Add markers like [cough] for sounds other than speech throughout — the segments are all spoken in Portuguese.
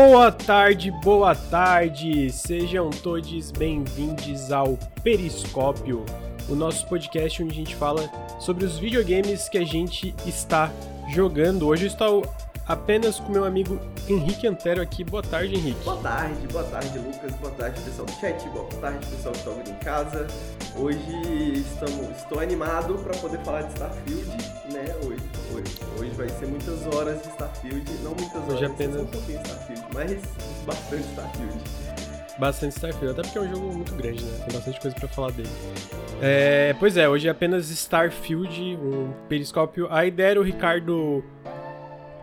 Boa tarde, boa tarde. Sejam todos bem-vindos ao Periscópio, o nosso podcast onde a gente fala sobre os videogames que a gente está jogando. Hoje eu estou apenas com meu amigo Henrique Antero aqui. Boa tarde, Henrique. Boa tarde, boa tarde, Lucas. Boa tarde, pessoal do chat. Boa tarde, pessoal que está ouvindo em casa. Hoje estamos, estou animado para poder falar de Starfield, né? Hoje, hoje, hoje vai ser muitas horas de Starfield, não muitas horas, Hoje apenas- um pouquinho de Starfield, mas bastante Starfield. Bastante Starfield, até porque é um jogo muito grande, né? Tem bastante coisa pra falar dele. É, pois é, hoje é apenas Starfield, um periscópio. A ideia era o Ricardo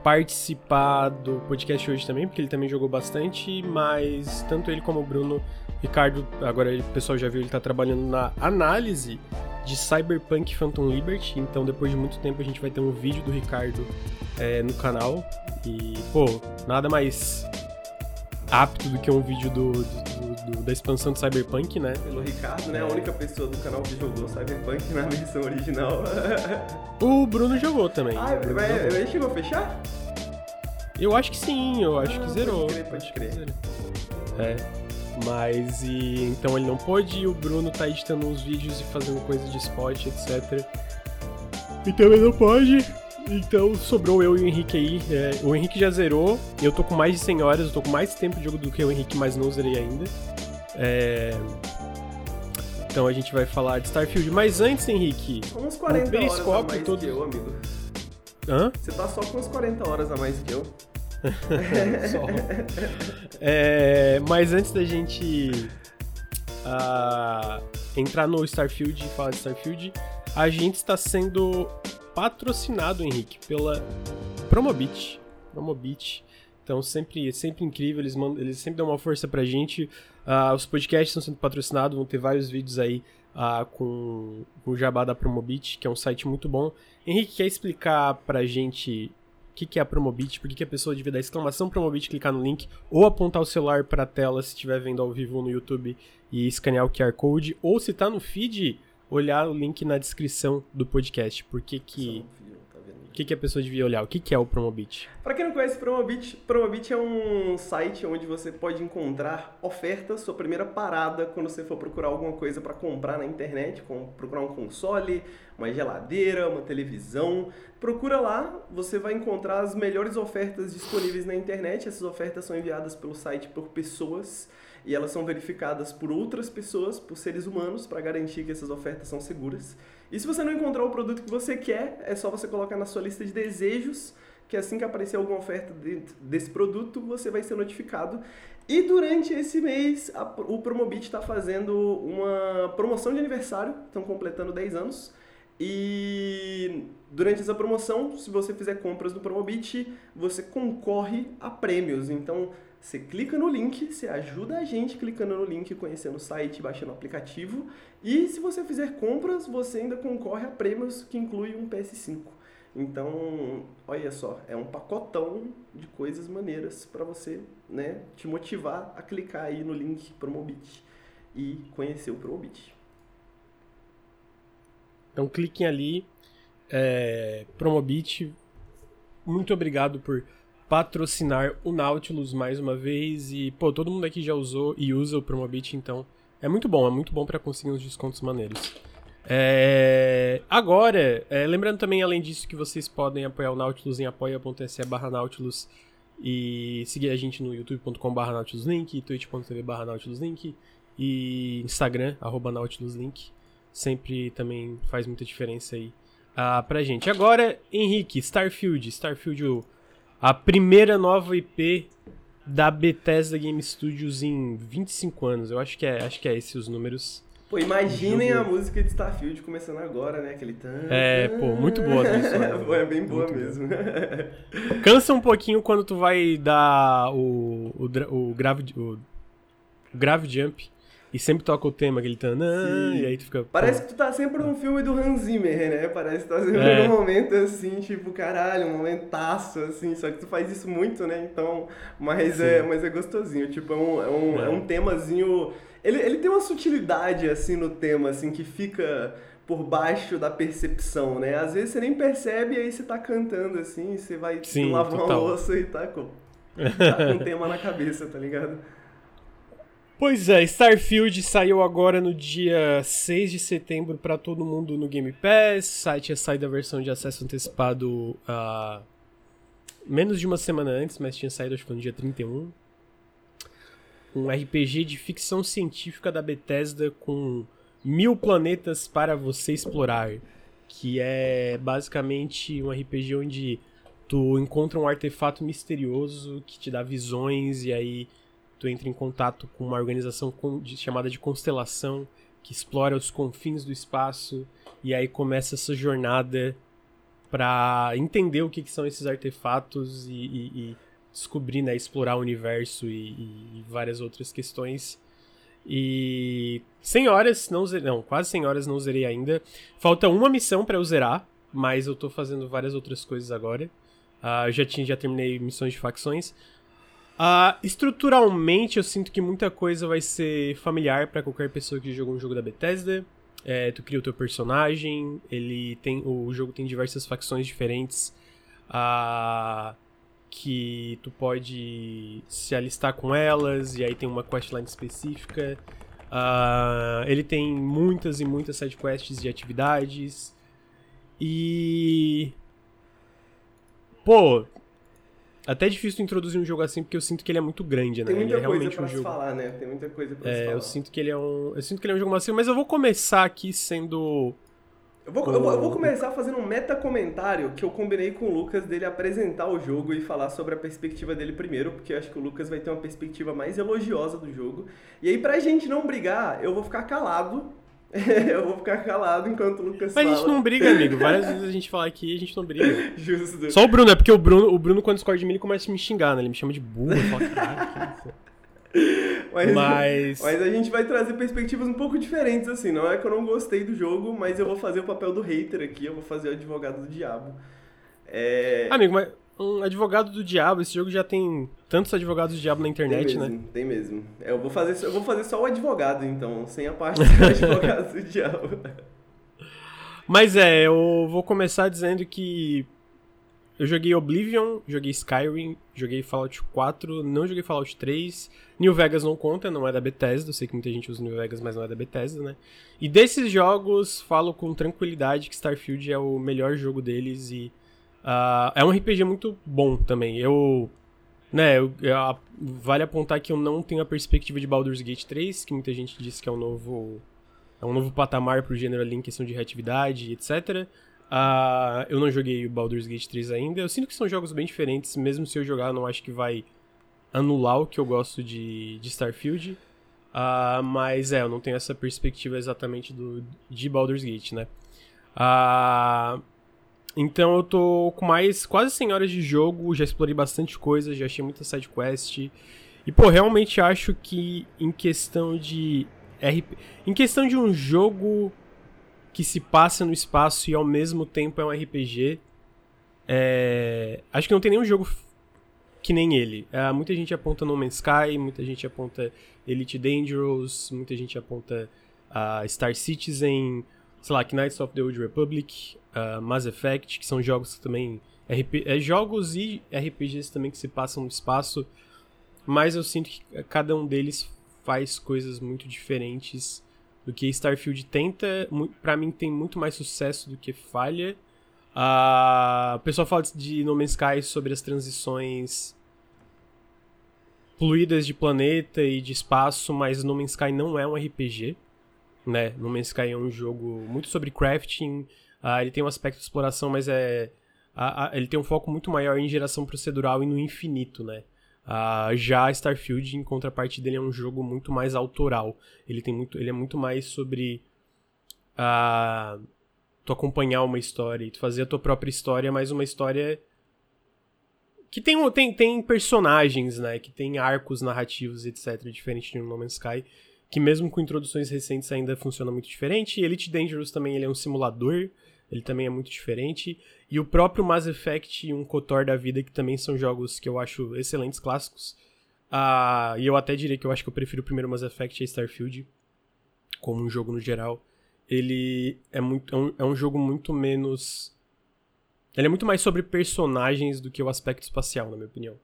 participar do podcast hoje também, porque ele também jogou bastante, mas tanto ele como o Bruno, Ricardo, agora ele- o pessoal já viu, ele tá trabalhando na análise de Cyberpunk Phantom Liberty, então depois de muito tempo a gente vai ter um vídeo do Ricardo é, no canal. E, pô, nada mais apto do que um vídeo do, do- do- da expansão do Cyberpunk, né? Pelo Ricardo, né? A única pessoa do canal que jogou Cyberpunk na versão original. [laughs] O Bruno jogou também. ah, mas jogou. ele chegou a fechar? Eu acho que sim, eu acho Ah, que pode zerou. crer, pode Acho que crer. É. Mas e então ele não pôde e o Bruno tá editando uns vídeos e fazendo coisas de spot, etc. E também não pode. Então sobrou eu e o Henrique aí. É, o Henrique já zerou. Eu tô com mais de 100 horas, eu tô com mais tempo de jogo do que o Henrique, mas não zerei ainda. É, Então a gente vai falar de Starfield. Mas antes, Henrique. Uns 40 horas a mais todo- que eu, amigo. Hã? Você tá só com uns 40 horas a mais que eu. [laughs] Só. É, mas antes da gente ah, entrar no Starfield e falar de Starfield, a gente está sendo patrocinado, Henrique, pela Promobit. Promobit. Então, sempre, sempre incrível, eles, mandam, eles sempre dão uma força pra gente. Ah, os podcasts estão sendo patrocinados, vão ter vários vídeos aí ah, com, com o Jabá da Promobit, que é um site muito bom. Henrique, quer explicar pra gente o que, que é a Promobit, por que, que a pessoa devia dar exclamação Promobit, clicar no link, ou apontar o celular para a tela se estiver vendo ao vivo no YouTube e escanear o QR Code, ou se tá no feed, olhar o link na descrição do podcast. Por que que, tá o que, que a pessoa devia olhar? O que, que é o Promobit? Pra quem não conhece Promobit, Promobit é um site onde você pode encontrar ofertas, sua primeira parada quando você for procurar alguma coisa pra comprar na internet, como procurar um console, uma geladeira, uma televisão. Procura lá, você vai encontrar as melhores ofertas disponíveis na internet. Essas ofertas são enviadas pelo site por pessoas e elas são verificadas por outras pessoas, por seres humanos, para garantir que essas ofertas são seguras. E se você não encontrar o produto que você quer, é só você colocar na sua lista de desejos que assim que aparecer alguma oferta dentro desse produto, você vai ser notificado. E durante esse mês, a- o Promobit está fazendo uma promoção de aniversário, estão completando 10 anos. E durante essa promoção, se você fizer compras no Promobit, você concorre a prêmios. Então, você clica no link, você ajuda a gente clicando no link, conhecendo o site, baixando o aplicativo. E se você fizer compras, você ainda concorre a prêmios que inclui um PS5. Então, olha só, é um pacotão de coisas maneiras para você, né, te motivar a clicar aí no link Promobit e conhecer o Promobit. Então cliquem ali, é, Promobit. Muito obrigado por patrocinar o Nautilus mais uma vez. E, pô, todo mundo aqui já usou e usa o Promobit, então é muito bom, é muito bom para conseguir uns descontos maneiros. É, agora, é, lembrando também, além disso, que vocês podem apoiar o Nautilus em apoia.se barra Nautilus e seguir a gente no youtube.com barra nautiluslink, twitch.tv barra nautiluslink e Instagram, arroba nautiluslink. Sempre também faz muita diferença aí ah, pra gente. Agora, Henrique, Starfield. Starfield, o- a primeira nova IP da Bethesda Game Studios em 25 anos. Eu acho que é, acho que é esses os números. Pô, imaginem Jogo. a música de Starfield começando agora, né? Aquele tan. É, pô, muito boa a trilha [laughs] é bem boa Muito mesmo. [laughs] Cansa um pouquinho quando tu vai dar o, o, o, grave, o, o grave jump e sempre toca o tema, aquele tanã, Sim. e aí tu fica. pô, Parece que tu tá sempre num filme do Hans Zimmer, né? Parece que tu tá sempre É. num momento assim, tipo, caralho, um momentaço, assim. Só que tu faz isso muito, né? Então, mas, é, mas é gostosinho. Tipo, é um, é um, É. é um temazinho. Ele, ele tem uma sutilidade, assim, no tema, assim, que fica por baixo da percepção, né? Às vezes você nem percebe e aí você tá cantando, assim, e você vai Sim, lavar uma total. louça e tá com. tá com um tema na cabeça, tá ligado? Pois é, Starfield saiu agora no dia 6 de setembro para todo mundo no Game Pass. O site ia sair da versão de acesso antecipado uh, menos de uma semana antes, mas tinha saído acho que no dia 31. Um RPG de ficção científica da Bethesda com mil planetas para você explorar. Que é basicamente um RPG onde tu encontra um artefato misterioso que te dá visões e aí tu entra em contato com uma organização chamada de Constelação, que explora os confins do espaço, e aí começa essa jornada para entender o que, que, são esses artefatos e, e, e, descobrir, né, explorar o universo e, e, várias outras questões. E 100 horas, não, não, quase 100 horas não zerei ainda. Falta uma missão para eu zerar, mas eu tô fazendo várias outras coisas agora. Uh, já, tinha, já terminei missões de facções. Uh, estruturalmente, eu sinto que muita coisa vai ser familiar para qualquer pessoa que jogou um jogo da Bethesda. É, tu cria o teu personagem, ele tem o jogo tem diversas facções diferentes uh, que tu pode se alistar com elas e aí tem uma questline específica. Uh, ele tem muitas e muitas sidequests e atividades. E. Pô, até é difícil introduzir um jogo assim, porque eu sinto que ele é muito grande, né? Tem muita ele é coisa pra um se jogo... falar, né? Tem muita coisa pra é, se falar. Eu sinto que ele é um. Eu sinto que ele é um jogo macio, mas eu vou começar aqui sendo. Eu vou, eu, vou, eu vou, começar fazendo um meta-comentário que eu combinei com o Lucas dele apresentar o jogo e falar sobre a perspectiva dele primeiro, porque eu acho que o Lucas vai ter uma perspectiva mais elogiosa do jogo. E aí, pra gente não brigar, eu vou ficar calado [laughs] eu vou ficar calado enquanto o Lucas Mas fala. a gente não briga, amigo. Várias vezes a gente fala aqui e a gente não briga. [laughs] Justo. Só o Bruno, é porque o Bruno, o Bruno quando discorda de mim, ele começa a me xingar, né? Ele me chama de burro, eu falo? [laughs] Mas, mas... mas a gente vai trazer perspectivas um pouco diferentes, assim. Não é que eu não gostei do jogo, mas eu vou fazer o papel do hater aqui, eu vou fazer o advogado do diabo. É... Amigo, mas um advogado do diabo. Esse jogo já tem tantos advogados do diabo na internet, tem mesmo, né? Tem mesmo. É, eu vou fazer, eu vou fazer só o advogado, então, sem a parte do [laughs] advogado do diabo. Mas é, eu vou começar dizendo que eu joguei Oblivion, joguei Skyrim, joguei Fallout 4, não joguei Fallout 3. New Vegas não conta, não é da Bethesda. Eu sei que muita gente usa New Vegas, mas não é da Bethesda, né? E desses jogos, falo com tranquilidade que Starfield é o melhor jogo deles e Uh, é um RPG muito bom também. Eu. Né, eu, eu, vale apontar que eu não tenho a perspectiva de Baldur's Gate 3, que muita gente diz que é um novo. É um novo patamar pro gênero ali em questão de reatividade, etc. Uh, ah, eu não joguei o Baldur's Gate 3 ainda. Eu sinto que são jogos bem diferentes, mesmo se eu jogar, não acho que vai anular o que eu gosto de, de Starfield. Uh, mas é, eu não tenho essa perspectiva exatamente do, de Baldur's Gate, né? Uh, então eu tô com mais quase 100 horas de jogo, já explorei bastante coisa, já achei muita side quest. E pô, realmente acho que em questão de RP, em questão de um jogo que se passa no espaço e ao mesmo tempo é um RPG, é... acho que não tem nenhum jogo que nem ele. É, muita gente aponta No Man's Sky, muita gente aponta Elite Dangerous, muita gente aponta uh, Star Citizen, sei lá, Knights of the Old Republic, uh, Mass Effect, que são jogos que também. RP, é, jogos e RPGs também que se passam no espaço, mas eu sinto que cada um deles faz coisas muito diferentes do que Starfield tenta. para mim, tem muito mais sucesso do que falha. Uh, o pessoal fala de No Man's Sky sobre as transições fluídas de planeta e de espaço, mas No Man's Sky não é um RPG né? No Man's Sky é um jogo muito sobre crafting, uh, ele tem um aspecto de exploração, mas é uh, uh, ele tem um foco muito maior em geração procedural e no infinito, né? já Starfield, em contraparte dele, é um jogo muito mais autoral. Ele, tem muito, ele é muito mais sobre tu acompanhar uma história e tu fazer a tua própria história, mas uma história que tem, tem, tem personagens, né? Que tem arcos narrativos, etc. Diferente de No Man's Sky que mesmo com introduções recentes ainda funciona muito diferente. E Elite Dangerous também ele é um simulador, ele também é muito diferente. E o próprio Mass Effect e um KOTOR da vida, que também são jogos que eu acho excelentes clássicos. Ah, e eu até diria que eu acho que eu prefiro o primeiro Mass Effect a Starfield, como um jogo no geral. Ele é, muito, é, um, é um jogo muito menos. Ele é muito mais sobre personagens do que o aspecto espacial, na minha opinião.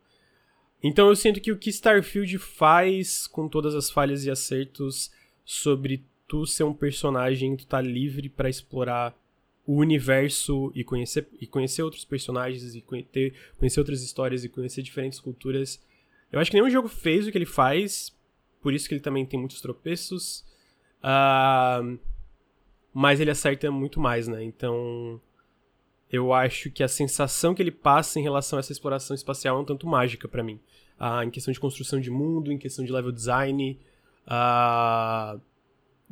Então eu sinto que o que Starfield faz com todas as falhas e acertos sobre tu ser um personagem, tu tá livre para explorar o universo e conhecer, e conhecer outros personagens e conhecer, conhecer outras histórias e conhecer diferentes culturas. Eu acho que nenhum jogo fez o que ele faz, por isso que ele também tem muitos tropeços. Uh, mas ele acerta muito mais, né? Então, eu acho que a sensação que ele passa em relação a essa exploração espacial é um tanto mágica para mim. Uh, em questão de construção de mundo, em questão de level design, uh,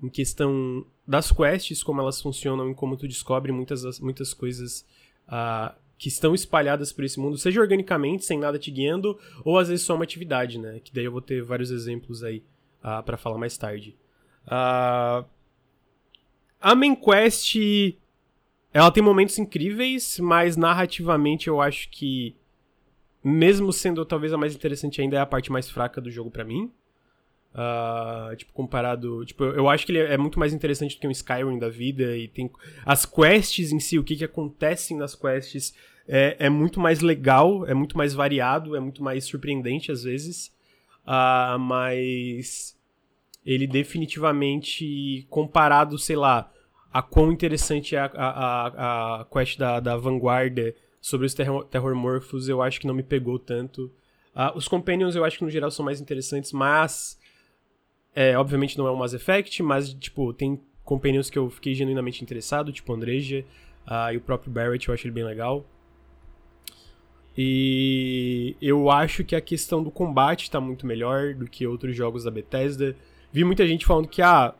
em questão das quests, como elas funcionam e como tu descobre muitas, muitas coisas uh, que estão espalhadas por esse mundo, seja organicamente, sem nada te guiando, ou às vezes só uma atividade, né? Que daí eu vou ter vários exemplos aí uh, para falar mais tarde. Uh, a main quest ela tem momentos incríveis, mas narrativamente eu acho que mesmo sendo talvez a mais interessante ainda é a parte mais fraca do jogo para mim. Uh, tipo, comparado. Tipo, eu acho que ele é muito mais interessante do que um Skyrim da vida. E tem. As quests em si, o que, que acontece nas quests é, é muito mais legal, é muito mais variado, é muito mais surpreendente às vezes. Uh, mas. Ele definitivamente, comparado, sei lá, a quão interessante é a, a, a, quest da, da Vanguarda sobre os terror, Terrormorphos, eu acho que não me pegou tanto. Uh, os Companions eu acho que no geral são mais interessantes, mas é, obviamente não é um Mass Effect, mas, tipo, tem companions que eu fiquei genuinamente interessado, tipo Andreja uh, e o próprio Barrett, eu acho ele bem legal. E eu acho que a questão do combate está muito melhor do que outros jogos da Bethesda. Vi muita gente falando que ah,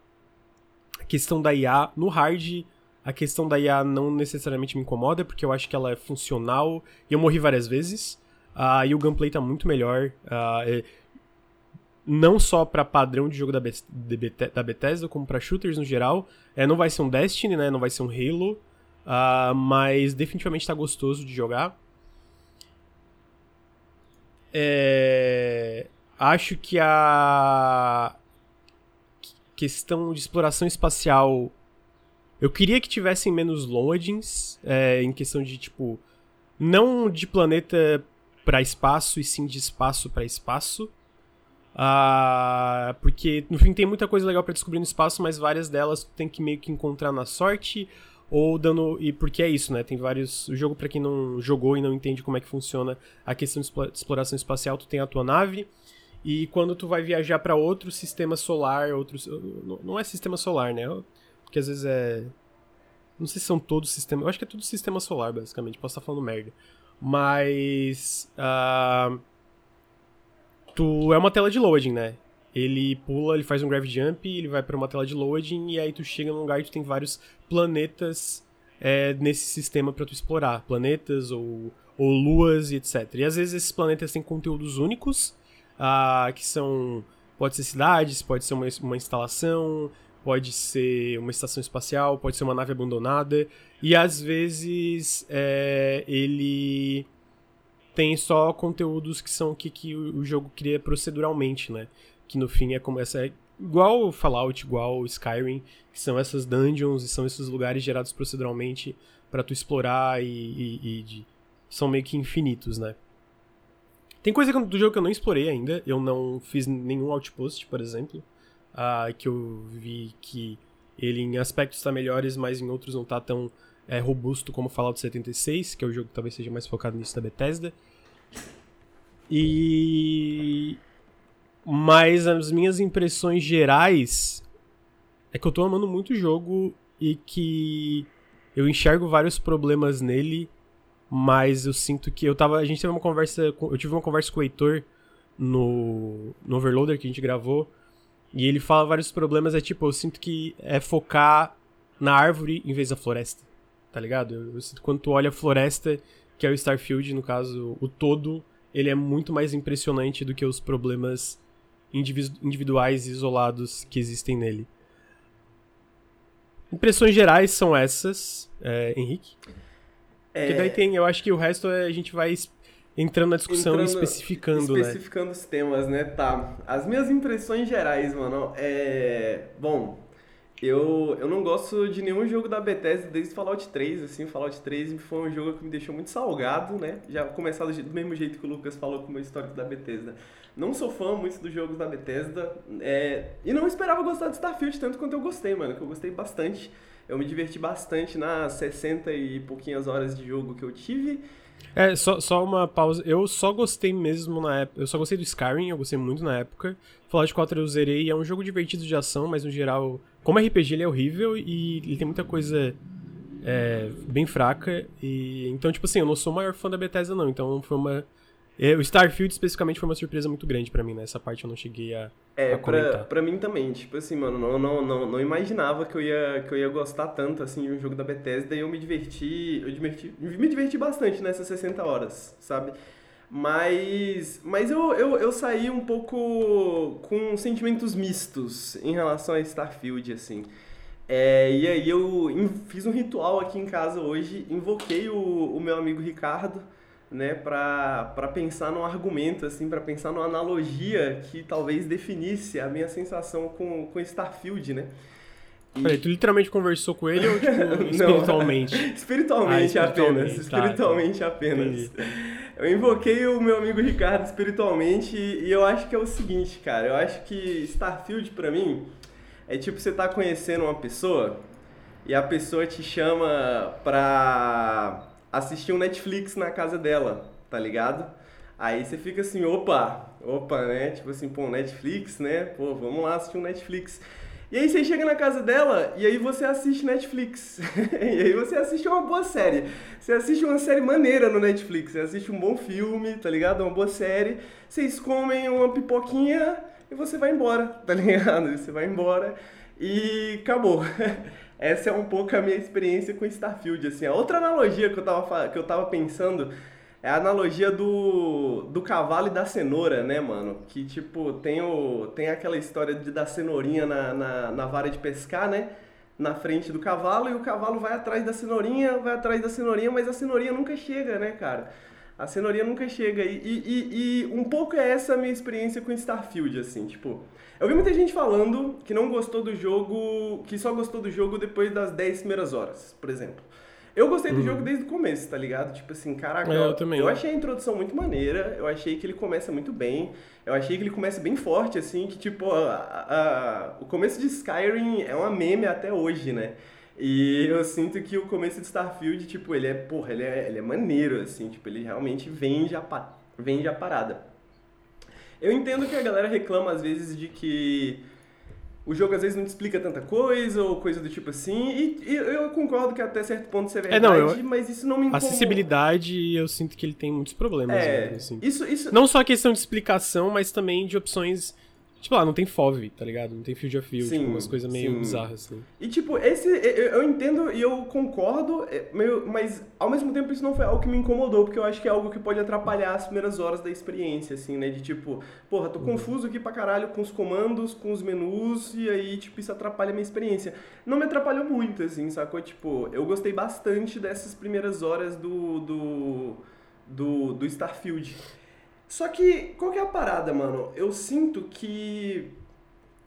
a questão da IA no hard, a questão da IA não necessariamente me incomoda, porque eu acho que ela é funcional e eu morri várias vezes. Uh, e o gameplay tá muito melhor. Uh, não só para padrão de jogo da, da Bethesda, como para shooters no geral. É, não vai ser um Destiny, né? Não vai ser um Halo. Uh, mas definitivamente tá gostoso de jogar. É... Acho que a questão de exploração espacial. Eu queria que tivessem menos loadings, é, em questão de tipo. Não de planeta para espaço, e sim de espaço para espaço. Uh, porque, no fim, tem muita coisa legal para descobrir no espaço, mas várias delas tu tem que meio que encontrar na sorte ou dando. E porque é isso, né? Tem vários. O jogo, para quem não jogou e não entende como é que funciona a questão de exploração espacial, tu tem a tua nave. E quando tu vai viajar para outro sistema solar, outros. Não é sistema solar, né? Porque às vezes é. Não sei se são todos sistemas. Eu acho que é tudo sistema solar, basicamente. Posso estar falando merda. Mas. Uh tu é uma tela de loading, né? Ele pula, ele faz um gravity jump, ele vai para uma tela de loading e aí tu chega num lugar e tu tem vários planetas é, nesse sistema para tu explorar, planetas ou, ou luas e etc. E às vezes esses planetas têm conteúdos únicos, ah, que são pode ser cidades, pode ser uma, uma instalação, pode ser uma estação espacial, pode ser uma nave abandonada e às vezes é, ele tem só conteúdos que são que, que o jogo cria proceduralmente, né? Que no fim é como essa. É igual Fallout, igual Skyrim, que são essas dungeons e são esses lugares gerados proceduralmente para tu explorar e, e, e de, são meio que infinitos, né? Tem coisa do jogo que eu não explorei ainda, eu não fiz nenhum outpost, por exemplo, uh, que eu vi que ele em aspectos está melhores, mas em outros não tá tão é, robusto como Fallout 76, que é o jogo que talvez seja mais focado nisso da Bethesda. E. Mas as minhas impressões gerais é que eu tô amando muito o jogo e que eu enxergo vários problemas nele, mas eu sinto que eu tava. A gente teve uma conversa. Eu tive uma conversa com o Heitor no, no Overloader que a gente gravou. E ele fala vários problemas, é tipo, eu sinto que é focar na árvore em vez da floresta. Tá ligado? Eu, eu sinto quando tu olha a floresta, que é o Starfield, no caso, o todo, ele é muito mais impressionante do que os problemas individuais e isolados que existem nele. Impressões gerais são essas, é, Henrique. É... Porque daí tem, eu acho que o resto é, a gente vai entrando na discussão entrando, e especificando? Especificando né? os temas, né? Tá. As minhas impressões gerais, mano, é. Bom, Eu, eu não gosto de nenhum jogo da Bethesda desde Fallout 3, assim, Fallout 3 foi um jogo que me deixou muito salgado, né? Já começado do mesmo jeito que o Lucas falou com o meu histórico da Bethesda. Não sou fã muito dos jogos da Bethesda, é, e não esperava gostar de Starfield tanto quanto eu gostei, mano, que eu gostei bastante. Eu me diverti bastante nas 60 e pouquinhas horas de jogo que eu tive. É, só, só uma pausa. Eu só gostei mesmo na época. Eu só gostei do Skyrim, eu gostei muito na época. Fallout 4 eu zerei, é um jogo divertido de ação, mas no geral, como RPG ele é horrível e ele tem muita coisa é, bem fraca. E então, tipo assim, eu não sou o maior fã da Bethesda, não. Então foi uma é, o Starfield especificamente foi uma surpresa muito grande para mim, né? Essa parte eu não cheguei a, é, a comentar. Pra, pra mim também, tipo assim, mano, não, não, não, não imaginava que eu, ia, que eu ia gostar tanto, assim, de um jogo da Bethesda e eu me diverti, eu diverti, me diverti bastante nessas 60 horas, sabe? Mas, mas eu, eu, eu saí um pouco com sentimentos mistos em relação a Starfield, assim. É, e aí eu fiz um ritual aqui em casa hoje, invoquei o, o meu amigo Ricardo, né, para pensar num argumento, assim, para pensar numa analogia que talvez definisse a minha sensação com, com Starfield, né? E... Peraí, tu literalmente conversou com ele ou, tipo, [laughs] espiritualmente? [laughs] Espiritualmente, ah, apenas. Tá, espiritualmente tá. apenas. Entendi. Eu invoquei o meu amigo Ricardo espiritualmente e eu acho que é o seguinte, cara. Eu acho que Starfield, para mim, é tipo você tá conhecendo uma pessoa e a pessoa te chama pra assistir um Netflix na casa dela, tá ligado? Aí você fica assim, opa, opa, né? Tipo assim, pô, Netflix, né? Pô, vamos lá assistir um Netflix. E aí você chega na casa dela e aí você assiste Netflix. [laughs] e aí você assiste uma boa série. Você assiste uma série maneira no Netflix. Você assiste um bom filme, tá ligado? Uma boa série. Vocês comem uma pipoquinha e você vai embora, [laughs] tá ligado? Você vai embora e acabou. [laughs] Essa é um pouco a minha experiência com Starfield, assim. A outra analogia que eu tava, que eu tava pensando é a analogia do, do cavalo e da cenoura, né, mano? Que, tipo, tem, o, tem aquela história de dar cenourinha na, na, na vara de pescar, né? Na frente do cavalo e o cavalo vai atrás da cenourinha, vai atrás da cenourinha, mas a cenourinha nunca chega, né, cara? A cenourinha nunca chega. E, e, e um pouco é essa a minha experiência com Starfield, assim, tipo... Eu vi muita gente falando que não gostou do jogo, que só gostou do jogo depois das 10 primeiras horas, por exemplo. Eu gostei do uhum. jogo desde o começo, tá ligado? Tipo assim, caraca, é, eu, também. eu achei a introdução muito maneira, eu achei que ele começa muito bem, eu achei que ele começa bem forte, assim, que tipo, a, a, o começo de Skyrim é uma meme até hoje, né? E eu sinto que o começo de Starfield, tipo, ele é, porra, ele é, ele é maneiro, assim, tipo, ele realmente vende a, vende a parada. Eu entendo que a galera reclama às vezes de que o jogo às vezes não te explica tanta coisa ou coisa do tipo assim, e, e eu concordo que até certo ponto isso é verdade, é, não, eu, mas isso não me incomoda. Acessibilidade, eu sinto que ele tem muitos problemas. É, mesmo, assim. isso, isso... Não só a questão de explicação, mas também de opções Tipo, lá, não tem FOV, tá ligado? Não tem Field of View, sim, tipo, umas coisas meio sim. bizarras, assim. E, tipo, esse... Eu entendo e eu concordo, é, meio, mas, ao mesmo tempo, isso não foi algo que me incomodou, porque eu acho que é algo que pode atrapalhar as primeiras horas da experiência, assim, né? De, tipo, porra, tô confuso aqui pra caralho com os comandos, com os menus, e aí, tipo, isso atrapalha a minha experiência. Não me atrapalhou muito, assim, sacou? Tipo, eu gostei bastante dessas primeiras horas do... do, do, do Starfield. Só que, qual que é a parada, mano? Eu sinto que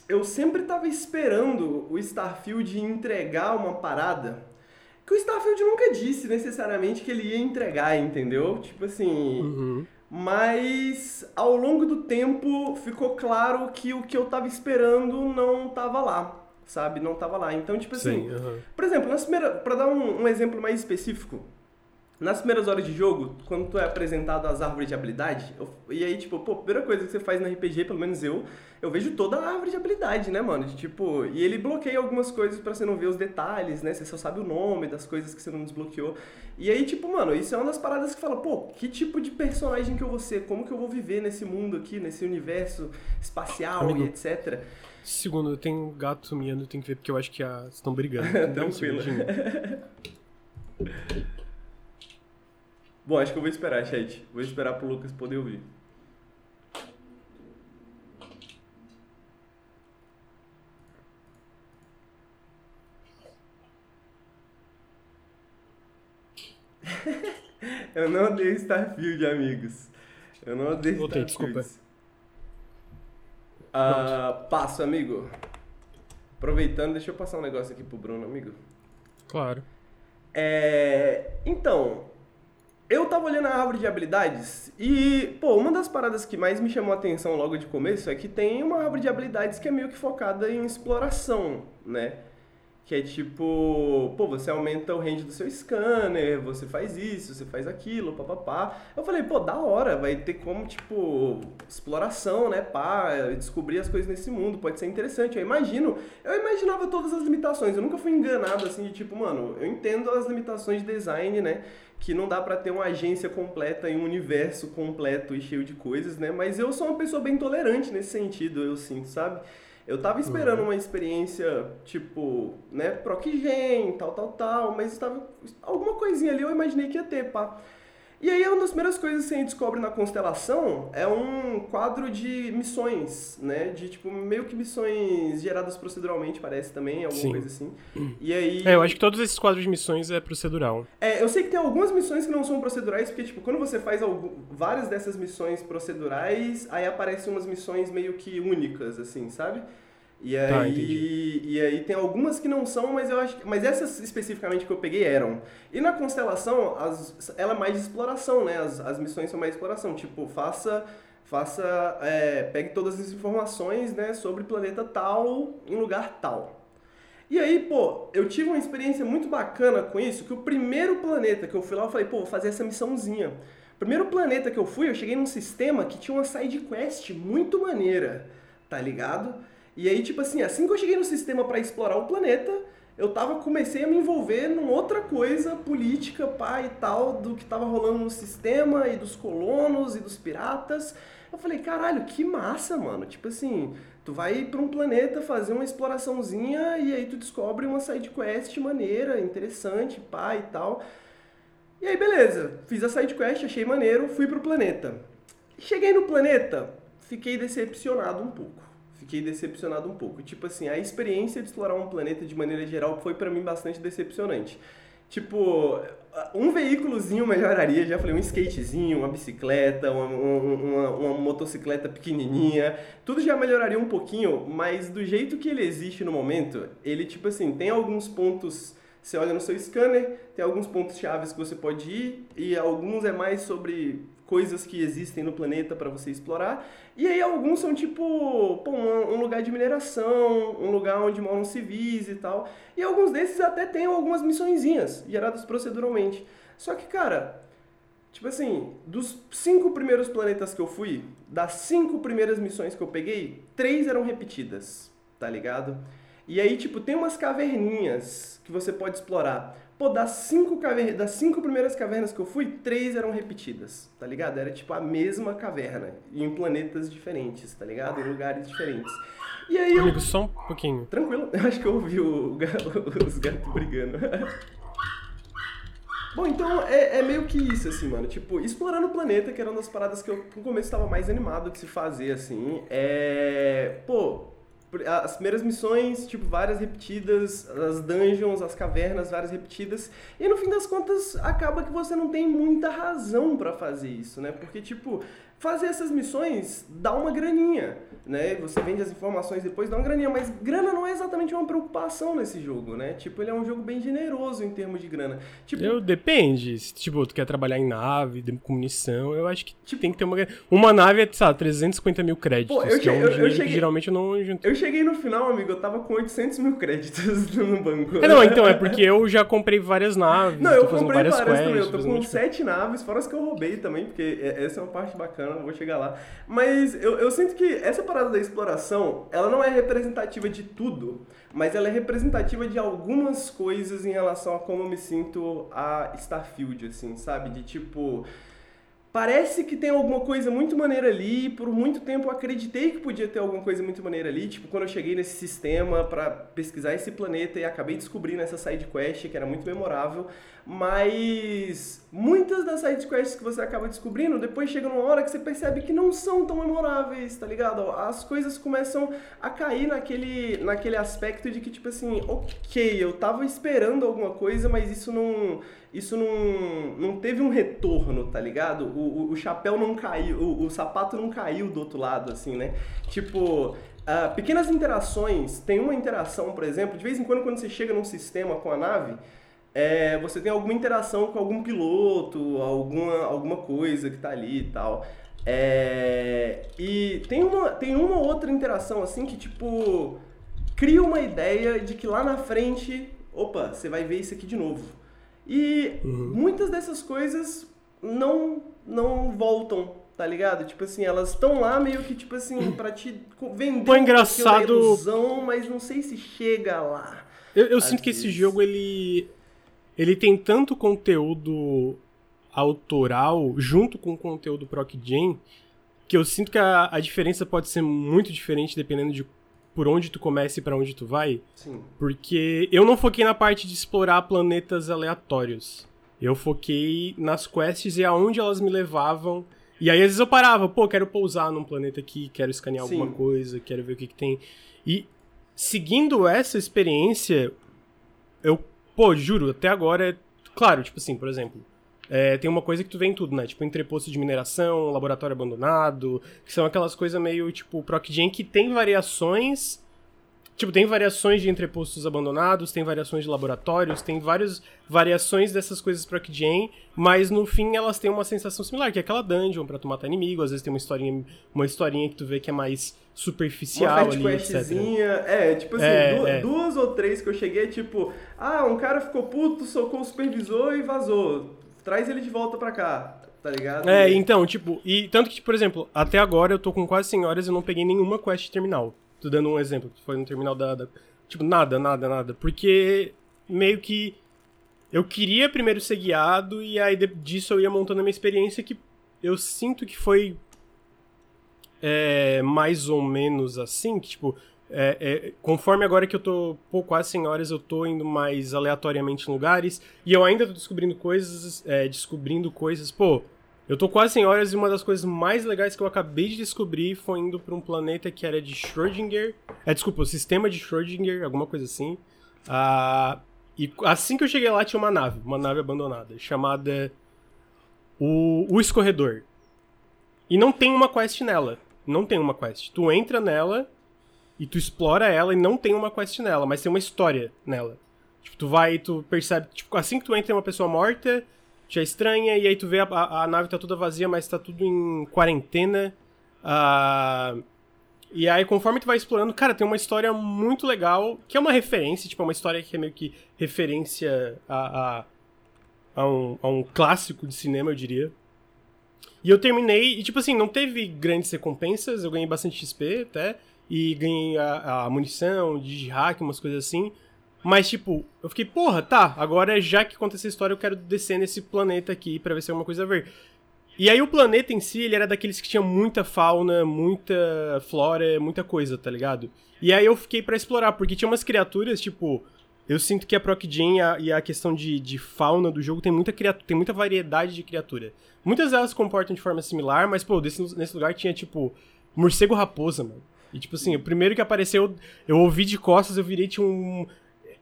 eu sempre tava esperando o Starfield entregar uma parada que o Starfield nunca disse necessariamente que ele ia entregar, entendeu? Tipo assim. Uhum. Mas ao longo do tempo ficou claro que o que eu tava esperando não tava lá, sabe? Não tava lá. Então, tipo assim. Sim, uhum. Por exemplo, na primeira, pra dar um, um exemplo mais específico, nas primeiras horas de jogo, quando tu é apresentado às árvores de habilidade, eu, e aí, tipo, pô, a primeira coisa que você faz no RPG, pelo menos eu, eu vejo toda a árvore de habilidade, né, mano? De, tipo, e ele bloqueia algumas coisas para você não ver os detalhes, né? Você só sabe o nome das coisas que você não desbloqueou. E aí, tipo, mano, isso é uma das paradas que fala, pô, que tipo de personagem que eu vou ser? Como que eu vou viver nesse mundo aqui, nesse universo espacial Amigo. e etc. Segundo, tem um gato miando, tem que ver porque eu acho que a... estão [laughs] brigando. Tranquilo. [laughs] Bom, acho que eu vou esperar, chat. Vou esperar pro Lucas poder ouvir. [laughs] eu não odeio Starfield, amigos. Eu não odeio Voltei, Starfield. desculpa. Uh, passo, amigo. Aproveitando, deixa eu passar um negócio aqui pro Bruno, amigo. Claro. É, então, eu tava olhando a árvore de habilidades e, pô, uma das paradas que mais me chamou a atenção logo de começo é que tem uma árvore de habilidades que é meio que focada em exploração, né? Que é tipo, pô, você aumenta o range do seu scanner, você faz isso, você faz aquilo, papapá. Eu falei, pô, da hora, vai ter como, tipo, exploração, né, pá, descobrir as coisas nesse mundo, pode ser interessante. Eu imagino, eu imaginava todas as limitações, eu nunca fui enganado assim de tipo, mano, eu entendo as limitações de design, né, que não dá para ter uma agência completa e um universo completo e cheio de coisas, né, mas eu sou uma pessoa bem tolerante nesse sentido, eu sinto, sabe? Eu tava esperando uhum. uma experiência, tipo, né, ProcGen, tal, tal, tal, mas estava alguma coisinha ali eu imaginei que ia ter, pá. E aí uma das primeiras coisas que a gente descobre na constelação é um quadro de missões, né? De tipo, meio que missões geradas proceduralmente, parece também, alguma Sim. coisa assim. E aí. É, eu acho que todos esses quadros de missões é procedural. É, eu sei que tem algumas missões que não são procedurais, porque, tipo, quando você faz algum, várias dessas missões procedurais, aí aparecem umas missões meio que únicas, assim, sabe? E tá, aí, tá, e aí tem algumas que não são, mas eu acho mas essas especificamente que eu peguei eram. E na constelação, as, ela é mais de exploração, né? As, as missões são mais de exploração, tipo, faça faça é, pegue todas as informações, né, sobre planeta tal em lugar tal. E aí, pô, eu tive uma experiência muito bacana com isso, que o primeiro planeta que eu fui lá, eu falei, pô, vou fazer essa missãozinha. Primeiro planeta que eu fui, eu cheguei num sistema que tinha uma side quest muito maneira, tá ligado? E aí, tipo assim, assim que eu cheguei no sistema para explorar o planeta, eu tava, comecei a me envolver numa outra coisa política, pá, e tal, do que tava rolando no sistema, e dos colonos, e dos piratas. Eu falei, caralho, que massa, mano. Tipo assim, tu vai para um planeta fazer uma exploraçãozinha, e aí tu descobre uma side quest maneira, interessante, pá, e tal. E aí, beleza, fiz a side quest, achei maneiro, fui pro planeta. Cheguei no planeta, fiquei decepcionado um pouco fiquei decepcionado um pouco. Tipo assim, a experiência de explorar um planeta de maneira geral foi para mim bastante decepcionante. Tipo, um veículozinho melhoraria, já falei, um skatezinho, uma bicicleta, uma, uma, uma, motocicleta pequenininha, tudo já melhoraria um pouquinho, mas do jeito que ele existe no momento, ele, tipo assim, tem alguns pontos, você olha no seu scanner, tem alguns pontos chaves que você pode ir, e alguns é mais sobre coisas que existem no planeta para você explorar. E aí alguns são tipo pô, um, lugar de mineração, um lugar onde moram civis e tal. E alguns desses até tem algumas missõezinhas geradas proceduralmente. Só que, cara, tipo assim, dos cinco primeiros planetas que eu fui, das cinco primeiras missões que eu peguei, três eram repetidas, tá ligado? E aí, tipo, tem umas caverninhas que você pode explorar. Pô, das cinco, caver... das cinco primeiras cavernas que eu fui, três eram repetidas, tá ligado? Era tipo a mesma caverna, em planetas diferentes, tá ligado? Em lugares diferentes. E aí Amigo, eu... só um pouquinho. Tranquilo, [laughs] eu acho que eu ouvi o... [laughs] os gatos brigando. [laughs] Bom, então é, é, meio que isso, assim, mano. Tipo, explorando o planeta, que era uma das paradas que eu no começo estava mais animado de se fazer, assim. É. Pô, as primeiras missões, tipo, várias repetidas, as dungeons, as cavernas, várias repetidas. E no fim das contas, acaba que você não tem muita razão para fazer isso, né? Porque, tipo, fazer essas missões dá uma graninha, né? Você vende as informações depois dá uma graninha, mas grana não é exatamente uma preocupação nesse jogo, né? Tipo, ele é um jogo bem generoso em termos de grana. Tipo, eu depende, se tipo, tu quer trabalhar em nave, com munição, eu acho que tipo, tem que ter uma uma nave é, sei 350 mil créditos, Pô, eu que é um eu, eu cheguei, geralmente eu não junto. Eu cheguei no final, amigo, eu tava com 800 mil créditos [laughs] no banco. É, não, então, é porque eu já comprei várias naves, não, eu comprei várias, várias quests, também, eu tô com tipo... sete naves, fora as que eu roubei também, porque essa é uma parte bacana vou chegar lá. Mas eu, eu sinto que essa parada da exploração, ela não é representativa de tudo, mas ela é representativa de algumas coisas em relação a como eu me sinto a Starfield, assim, sabe? De tipo parece que tem alguma coisa muito maneira ali. Por muito tempo eu acreditei que podia ter alguma coisa muito maneira ali. Tipo, quando eu cheguei nesse sistema para pesquisar esse planeta e acabei descobrindo essa side quest que era muito memorável. Mas muitas das side quests que você acaba descobrindo, depois chega numa hora que você percebe que não são tão memoráveis, tá ligado? As coisas começam a cair naquele, naquele aspecto de que, tipo assim, ok, eu tava esperando alguma coisa, mas isso não isso não, não teve um retorno, tá ligado? O, o, o chapéu não caiu, o, o, sapato não caiu do outro lado, assim, né? Tipo, Uh, pequenas interações, tem uma interação, por exemplo, de vez em quando quando você chega num sistema com a nave, é, você tem alguma interação com algum piloto, alguma, alguma coisa que tá ali e tal. É, e tem uma, tem uma outra interação assim que tipo cria uma ideia de que lá na frente, opa, você vai ver isso aqui de novo. E uhum. muitas dessas coisas não não voltam, tá ligado? Tipo assim, elas estão lá meio que tipo assim para te vender Pô, engraçado... uma ilusão, mas não sei se chega lá. Eu, eu sinto que esse jogo ele ele tem tanto conteúdo autoral junto com o conteúdo Proc Gen que eu sinto que a, a diferença pode ser muito diferente dependendo de por onde tu começa e para onde tu vai. Sim. Porque eu não foquei na parte de explorar planetas aleatórios. Eu foquei nas quests e aonde elas me levavam. E aí às vezes eu parava, pô, quero pousar num planeta aqui, quero escanear Sim. alguma coisa, quero ver o que, que tem. E seguindo essa experiência, eu, pô, juro, até agora é. Claro, tipo assim, por exemplo, é, tem uma coisa que tu vê em tudo, né? Tipo, entreposto de mineração, laboratório abandonado, que são aquelas coisas meio, tipo, ProcGen que tem variações. Tipo, tem variações de entrepostos abandonados, tem variações de laboratórios, tem várias variações dessas coisas ProcGen, mas no fim elas têm uma sensação similar, que é aquela dungeon pra tu matar inimigo, às vezes tem uma historinha, uma historinha que tu vê que é mais superficial uma ali, etc. É, tipo assim, é, duas, é. duas ou três que eu cheguei, tipo, ah, um cara ficou puto, socou o supervisor e vazou traz ele de volta pra cá, tá ligado? É, então, tipo, e tanto que, por exemplo, até agora eu tô com quase 100 horas e não peguei nenhuma quest terminal. Tô dando um exemplo, que foi no terminal da, da. Tipo, nada, nada, nada. Porque meio que eu queria primeiro ser guiado e aí disso eu ia montando a minha experiência que eu sinto que foi é, mais ou menos assim, que tipo, é, é, conforme agora que eu tô pô, quase 100 horas, eu tô indo mais aleatoriamente em lugares. E eu ainda tô descobrindo coisas, é, descobrindo coisas. Pô, eu tô quase 100 horas e uma das coisas mais legais que eu acabei de descobrir foi indo pra um planeta que era de Schrödinger. É, desculpa, o sistema de Schrödinger, alguma coisa assim. Ah, e assim que eu cheguei lá tinha uma nave, uma nave abandonada, chamada o, o Escorredor. E não tem uma quest nela. Não tem uma quest. Tu entra nela e tu explora ela e não tem uma quest nela, mas tem uma história nela. Tipo, tu vai e tu percebe, tipo, assim que tu entra em uma pessoa morta, já é estranha, e aí tu vê a, a, a, nave tá toda vazia, mas tá tudo em quarentena. Uh, e aí, conforme tu vai explorando, cara, tem uma história muito legal, que é uma referência, tipo, é uma história que é meio que referência a, a, a, um, a um clássico de cinema, eu diria. E eu terminei, e tipo assim, não teve grandes recompensas, eu ganhei bastante XP até e ganhei a, a munição, de hack, umas coisas assim. Mas, tipo, eu fiquei, porra, tá, agora já que aconteceu essa história, eu quero descer nesse planeta aqui para ver se é alguma coisa a ver. E aí o planeta em si, ele era daqueles que tinha muita fauna, muita flora, muita coisa, tá ligado? E aí eu fiquei para explorar, porque tinha umas criaturas, tipo, eu sinto que a Proc Gen e a, questão de, de, fauna do jogo tem muita, criatura, tem muita variedade de criatura. Muitas delas se comportam de forma similar, mas, pô, desse, nesse lugar tinha, tipo, morcego raposa, mano. E, tipo assim, o primeiro que apareceu, eu ouvi de costas, eu virei, tinha um.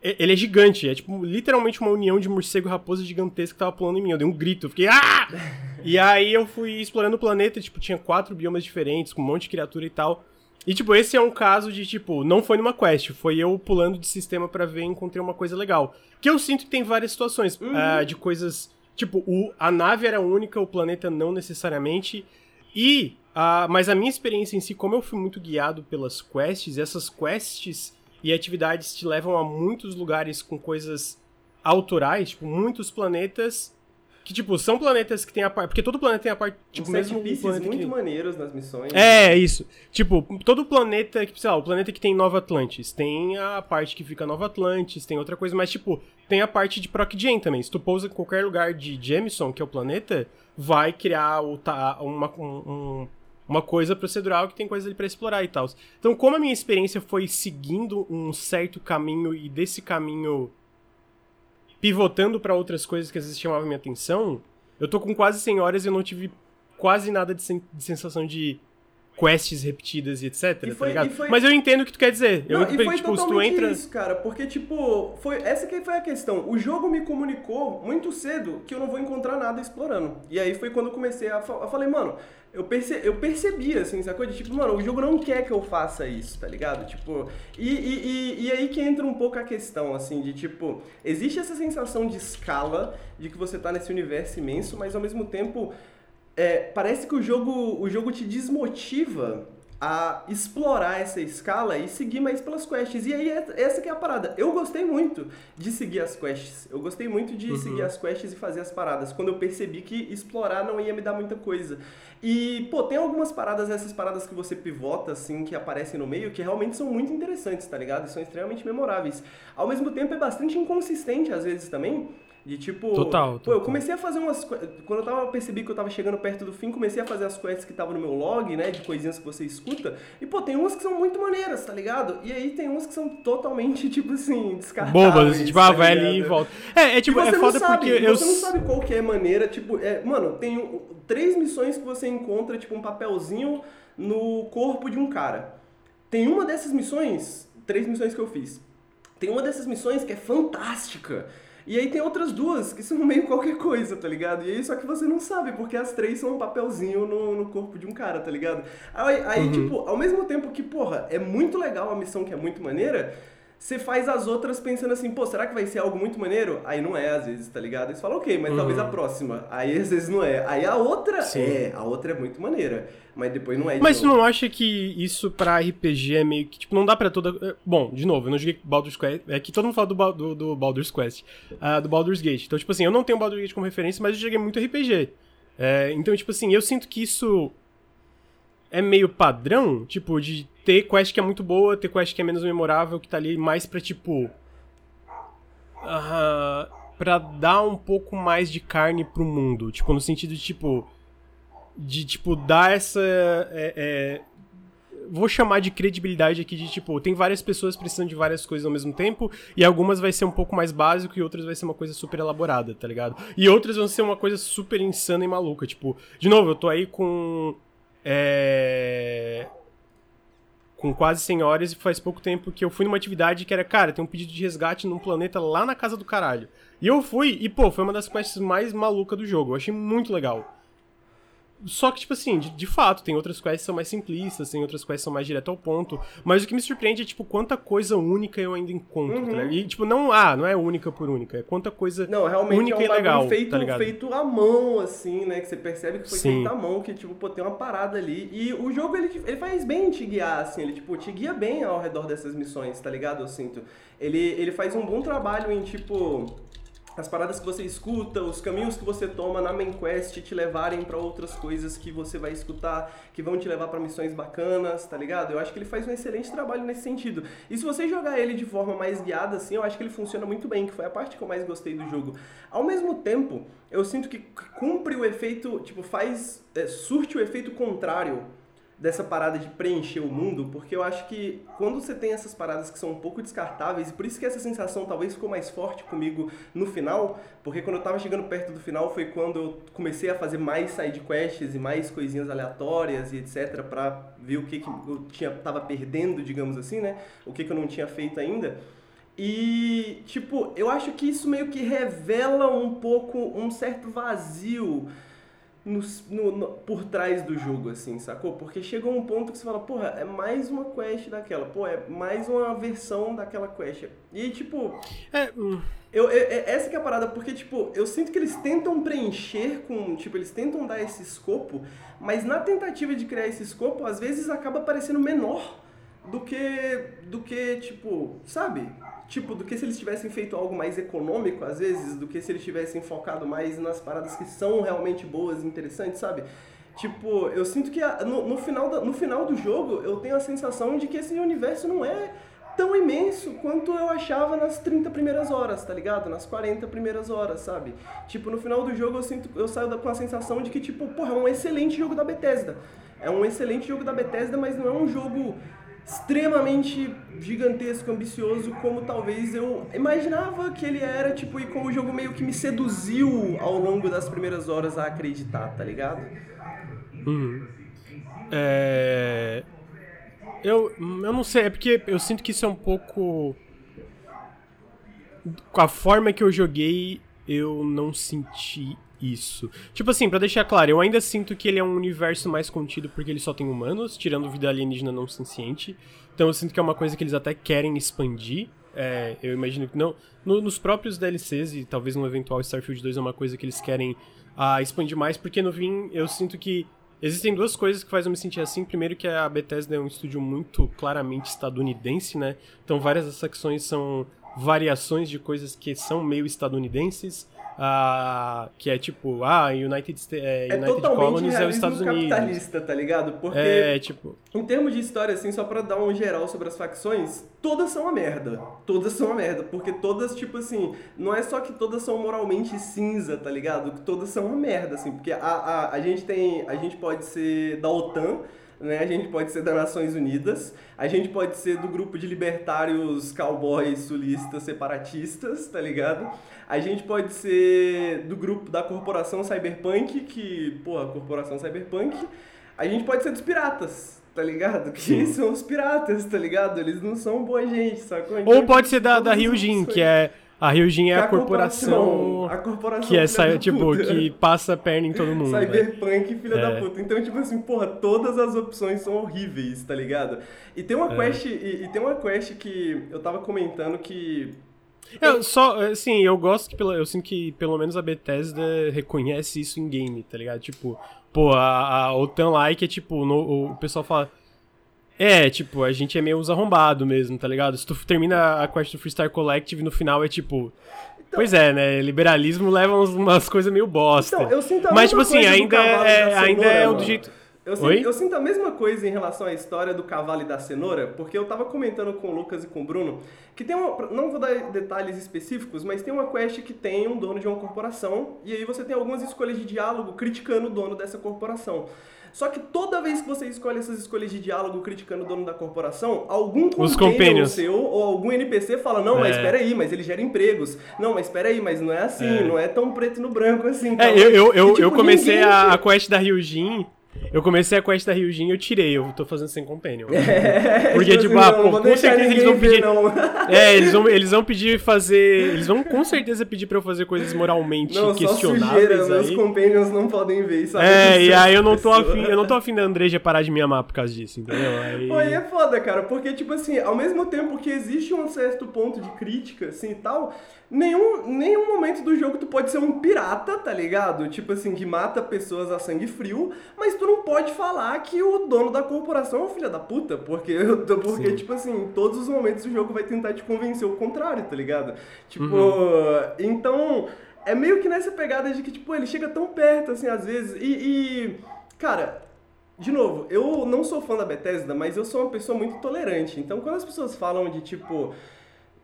Ele é gigante, é tipo literalmente uma união de morcego e raposa gigantesca que tava pulando em mim. Eu dei um grito, eu fiquei. Ah! [laughs] e aí eu fui explorando o planeta, tipo, tinha quatro biomas diferentes, com um monte de criatura e tal. E, tipo, esse é um caso de, tipo, não foi numa quest, foi eu pulando de sistema para ver e encontrei uma coisa legal. Que eu sinto que tem várias situações uhum. uh, de coisas. Tipo, o, a nave era única, o planeta não necessariamente. E Uh, mas a minha experiência em si, como eu fui muito guiado pelas quests, essas quests e atividades te levam a muitos lugares com coisas autorais, tipo, muitos planetas que, tipo, são planetas que tem a parte. Porque todo planeta tem a parte. Tipo, mesmo planeta muito que... maneiros nas missões. É, isso. Tipo, todo planeta. Sei lá, o planeta que tem Nova Atlantis. Tem a parte que fica Nova Atlantis, tem outra coisa, mas, tipo, tem a parte de Proc Gen também. Se tu pousa em qualquer lugar de Jameson, que é o planeta, vai criar o, uma, um, uma coisa procedural que tem coisas ali para explorar e tal. Então, como a minha experiência foi seguindo um certo caminho e desse caminho pivotando para outras coisas que às vezes chamavam minha atenção, eu tô com quase 100 horas e eu não tive quase nada de, sen de sensação de quests repetidas e etc, E tá foi- ligado? e foi- Mas eu entendo o que tu quer dizer. Eu, Não, e foi tipo, se tu totalmente entra... isso, cara, porque, tipo, foi, essa que foi a questão. O jogo me comunicou muito cedo que eu não vou encontrar nada explorando. E aí foi quando eu comecei a... fa- Eu falei, mano, eu, perce, eu percebi, assim, sacou? De, tipo, mano, o jogo não quer que eu faça isso, tá ligado? Tipo, e, e, e, e aí que entra um pouco a questão, assim, de, tipo, existe essa sensação de escala, de que você tá nesse universo imenso, mas ao mesmo tempo... é, parece que o jogo, o jogo te desmotiva a explorar essa escala e seguir mais pelas quests. E aí, é- essa que é a parada. Eu gostei muito de seguir as quests. Eu gostei muito de seguir as quests e fazer as paradas. Quando eu percebi que explorar não ia me dar muita coisa. E, pô, tem algumas paradas, essas paradas que você pivota, assim, que aparecem no meio, que realmente são muito interessantes, tá ligado? E são extremamente memoráveis. Ao mesmo tempo, é bastante inconsistente, às vezes, também. De tipo. Total, Pô, eu comecei a fazer umas. Quando eu tava, percebi que eu tava chegando perto do fim, comecei a fazer as quests que estavam no meu log, né? De coisinhas que você escuta. E, pô, tem umas que são muito maneiras, tá ligado? E aí tem umas que são totalmente, [laughs] tipo assim, descartáveis. Bobas, tipo, ah, vai ali e volta. É, é tipo, é foda sabe, porque eu. Você não sabe qual que é a maneira, tipo, é, mano, tem três missões que você encontra, tipo, um papelzinho no corpo de um cara. Tem uma dessas missões, três missões que eu fiz. Tem uma dessas missões que é fantástica. E aí tem outras duas que são meio qualquer coisa, tá ligado? E aí só que você não sabe, porque as três são um papelzinho no, no corpo de um cara, tá ligado? Aí, aí Uhum. tipo, ao mesmo tempo que, porra, é muito legal a missão que é muito maneira, você faz as outras pensando assim, pô, será que vai ser algo muito maneiro? Aí não é, às vezes, tá ligado? Aí você fala, ok, mas talvez a próxima. Aí às vezes não é. Aí a outra Uhum. Sim. é, a outra é muito maneira. Mas depois não é de Mas tu novo. não acha que isso pra RPG é meio que, tipo, não dá pra toda... eh, Bom, de novo, eu não joguei Baldur's Quest, é que todo mundo fala do, Ba- do, do Baldur's Quest, ah, do Baldur's Gate. Então, tipo assim, eu não tenho Baldur's Gate como referência, mas eu joguei muito RPG. É, então, tipo assim, eu sinto que isso é meio padrão, tipo, de ter quest que é muito boa, ter quest que é menos memorável, que tá ali mais pra, tipo... ah, pra dar um pouco mais de carne pro mundo. Tipo, no sentido de, tipo... De, tipo, dar essa... é, é, vou chamar de credibilidade aqui de, tipo, tem várias pessoas precisando de várias coisas ao mesmo tempo, e algumas vai ser um pouco mais básico e outras vai ser uma coisa super elaborada, tá ligado? E outras vão ser uma coisa super insana e maluca, tipo, de novo, eu tô aí com... É... Com quase 100 horas e faz pouco tempo que eu fui numa atividade que era, cara, tem um pedido de resgate num planeta lá na casa do caralho. E eu fui, e pô, foi uma das quests mais malucas do jogo. Eu achei muito legal. Só que, tipo assim, de, de fato, tem outras quests que são mais simplistas, tem outras quests que são mais direto ao ponto. Mas o que me surpreende é, tipo, quanta coisa única eu ainda encontro, Uhum. tá ligado? E, tipo, não, ah, não é única por única, é quanta coisa Não, realmente única é um e legal, feito, tá ligado? feito à mão, assim, né? Que você percebe que foi Sim. feito à mão, que, tipo, pô, tem uma parada ali. E o jogo, ele, ele faz bem te guiar, assim, ele, tipo, te guia bem ao redor dessas missões, tá ligado? Eu sinto. Ele, ele faz um bom trabalho em, tipo, as paradas que você escuta, os caminhos que você toma na main quest te levarem pra outras coisas que você vai escutar, que vão te levar pra missões bacanas, tá ligado? Eu acho que ele faz um excelente trabalho nesse sentido. E se você jogar ele de forma mais guiada, assim, eu acho que ele funciona muito bem, que foi a parte que eu mais gostei do jogo. Ao mesmo tempo, eu sinto que cumpre o efeito, tipo, faz, é, surte o efeito contrário dessa parada de preencher o mundo, porque eu acho que quando você tem essas paradas que são um pouco descartáveis, e por isso que essa sensação talvez ficou mais forte comigo no final, porque quando eu tava chegando perto do final foi quando eu comecei a fazer mais side quests e mais coisinhas aleatórias e etc, pra ver o que, que eu tinha, tava perdendo, digamos assim, né? O que, que eu não tinha feito ainda. E, tipo, eu acho que isso meio que revela um pouco um certo vazio no, no- no- por trás do jogo, assim, sacou? Porque chegou um ponto que você fala, porra, é mais uma quest daquela, pô, é mais uma versão daquela quest. E, tipo, É, hum, eu, eu- é- essa que é a parada, porque, tipo, eu sinto que eles tentam preencher com, tipo, eles tentam dar esse escopo, mas na tentativa de criar esse escopo, às vezes acaba parecendo menor do que, do que, tipo, sabe? Tipo, do que se eles tivessem feito algo mais econômico, às vezes, do que se eles tivessem focado mais nas paradas que são realmente boas e interessantes, sabe? Tipo, eu sinto que a- no, no final da- no final do jogo, eu tenho a sensação de que esse universo não é tão imenso quanto eu achava nas 30 primeiras horas, tá ligado? Nas 40 primeiras horas, sabe? Tipo, no final do jogo eu sinto, eu saio da- com a sensação de que, tipo, porra, é um excelente jogo da Bethesda. É um excelente jogo da Bethesda, mas não é um jogo extremamente gigantesco, ambicioso, como talvez eu imaginava que ele era, tipo, e como o jogo meio que me seduziu ao longo das primeiras horas a acreditar, tá ligado? Uhum. É... Eu, eu não sei, é porque eu sinto que isso é um pouco. Com a forma que eu joguei, eu não senti isso. Tipo assim, para deixar claro, eu ainda sinto que ele é um universo mais contido porque ele só tem humanos, tirando vida alienígena não senciente. Então eu sinto que é uma coisa que eles até querem expandir. É, eu imagino que não. No, nos próprios DLCs e talvez no eventual Starfield 2 é uma coisa que eles querem uh, expandir mais, porque no fim eu sinto que Existem duas coisas que fazem eu me sentir assim. Primeiro que a Bethesda é um estúdio muito claramente estadunidense, né? Então várias das secções são variações de coisas que são meio estadunidenses. Que é tipo, ah, United, é, é United Colonies é os Estados Unidos. capitalista, tá ligado? Porque, é, tipo... em termos de história, assim, só pra dar um geral sobre as facções, todas são uma merda. Todas são uma merda. Porque todas, tipo assim, não é só que todas são moralmente cinza, tá ligado? Todas são uma merda, assim. Porque a, a, a gente tem. A gente pode ser da OTAN né? A gente pode ser das Nações Unidas, a gente pode ser do grupo de libertários cowboys sulistas separatistas, tá ligado? A gente pode ser do grupo da corporação Cyberpunk, que, pô, a corporação Cyberpunk. A gente pode ser dos piratas, tá ligado? Que Sim. são os piratas, tá ligado? Eles não são boa gente, sacou? Ou pode ser da, da Ryujin, que é a Ryujin é a, a corporação, a corporação que é sai, tipo que passa a perna em todo mundo. Cyberpunk, filha é. da puta. Então, tipo assim, porra, todas as opções são horríveis, tá ligado? E tem uma é. quest, e, e, tem uma quest que eu tava comentando que eu só, assim, eu gosto que pela, eu sinto que pelo menos a Bethesda reconhece isso em game, tá ligado? Tipo, pô, a, a OTAN like é tipo, no, o pessoal fala é, tipo, a gente é meio arrombado mesmo, tá ligado? Se tu termina a quest do Freestar Collective no final é tipo. Então, pois é, né? Liberalismo leva umas, umas coisas meio bosta. Então, eu sinto a Mas, tipo assim, ainda é, ainda é o do jeito. Eu sinto, eu sinto, a mesma coisa em relação à história do cavalo e da cenoura, porque eu tava comentando com o Lucas e com o Bruno que tem uma. Não vou dar detalhes específicos, mas tem uma quest que tem um dono de uma corporação, e aí você tem algumas escolhas de diálogo criticando o dono dessa corporação. Só que toda vez que você escolhe essas escolhas de diálogo criticando o dono da corporação, algum companion seu ou algum NPC fala, não, é. mas espera aí, mas ele gera empregos. Não, mas espera aí, mas não é assim, é. não é tão preto no branco assim. É, eu, eu, eu, e, tipo, eu comecei a, a quest da Ryujin eu comecei a quest da Ryujin e eu tirei, eu tô fazendo sem companion. [laughs] É, Porque, tipo, ah, pô, com certeza eles vão pedir. Ver, [laughs] é, eles vão, eles vão pedir fazer. Eles vão com certeza pedir pra eu fazer coisas moralmente não, questionáveis. Só sujeira, aí. Meus companions não podem ver, sabe? É, e aí eu não tô afim, eu não tô afim da Andreja parar de me amar por causa disso, entendeu? Aí... Pô, aí é foda, cara, porque, tipo assim, ao mesmo tempo que existe um certo ponto de crítica, assim e tal nenhum, nenhum momento do jogo tu pode ser um pirata, tá ligado? Tipo assim, que mata pessoas a sangue frio, mas tu não pode falar que o dono da corporação é um filho da puta, porque, porque tipo assim, em todos os momentos o jogo vai tentar te convencer o contrário, tá ligado? Tipo, uhum. então, é meio que nessa pegada de que, tipo, ele chega tão perto, assim, às vezes, e, e cara, de novo, eu não sou fã da Bethesda, mas eu sou uma pessoa muito tolerante. Então, quando as pessoas falam de tipo,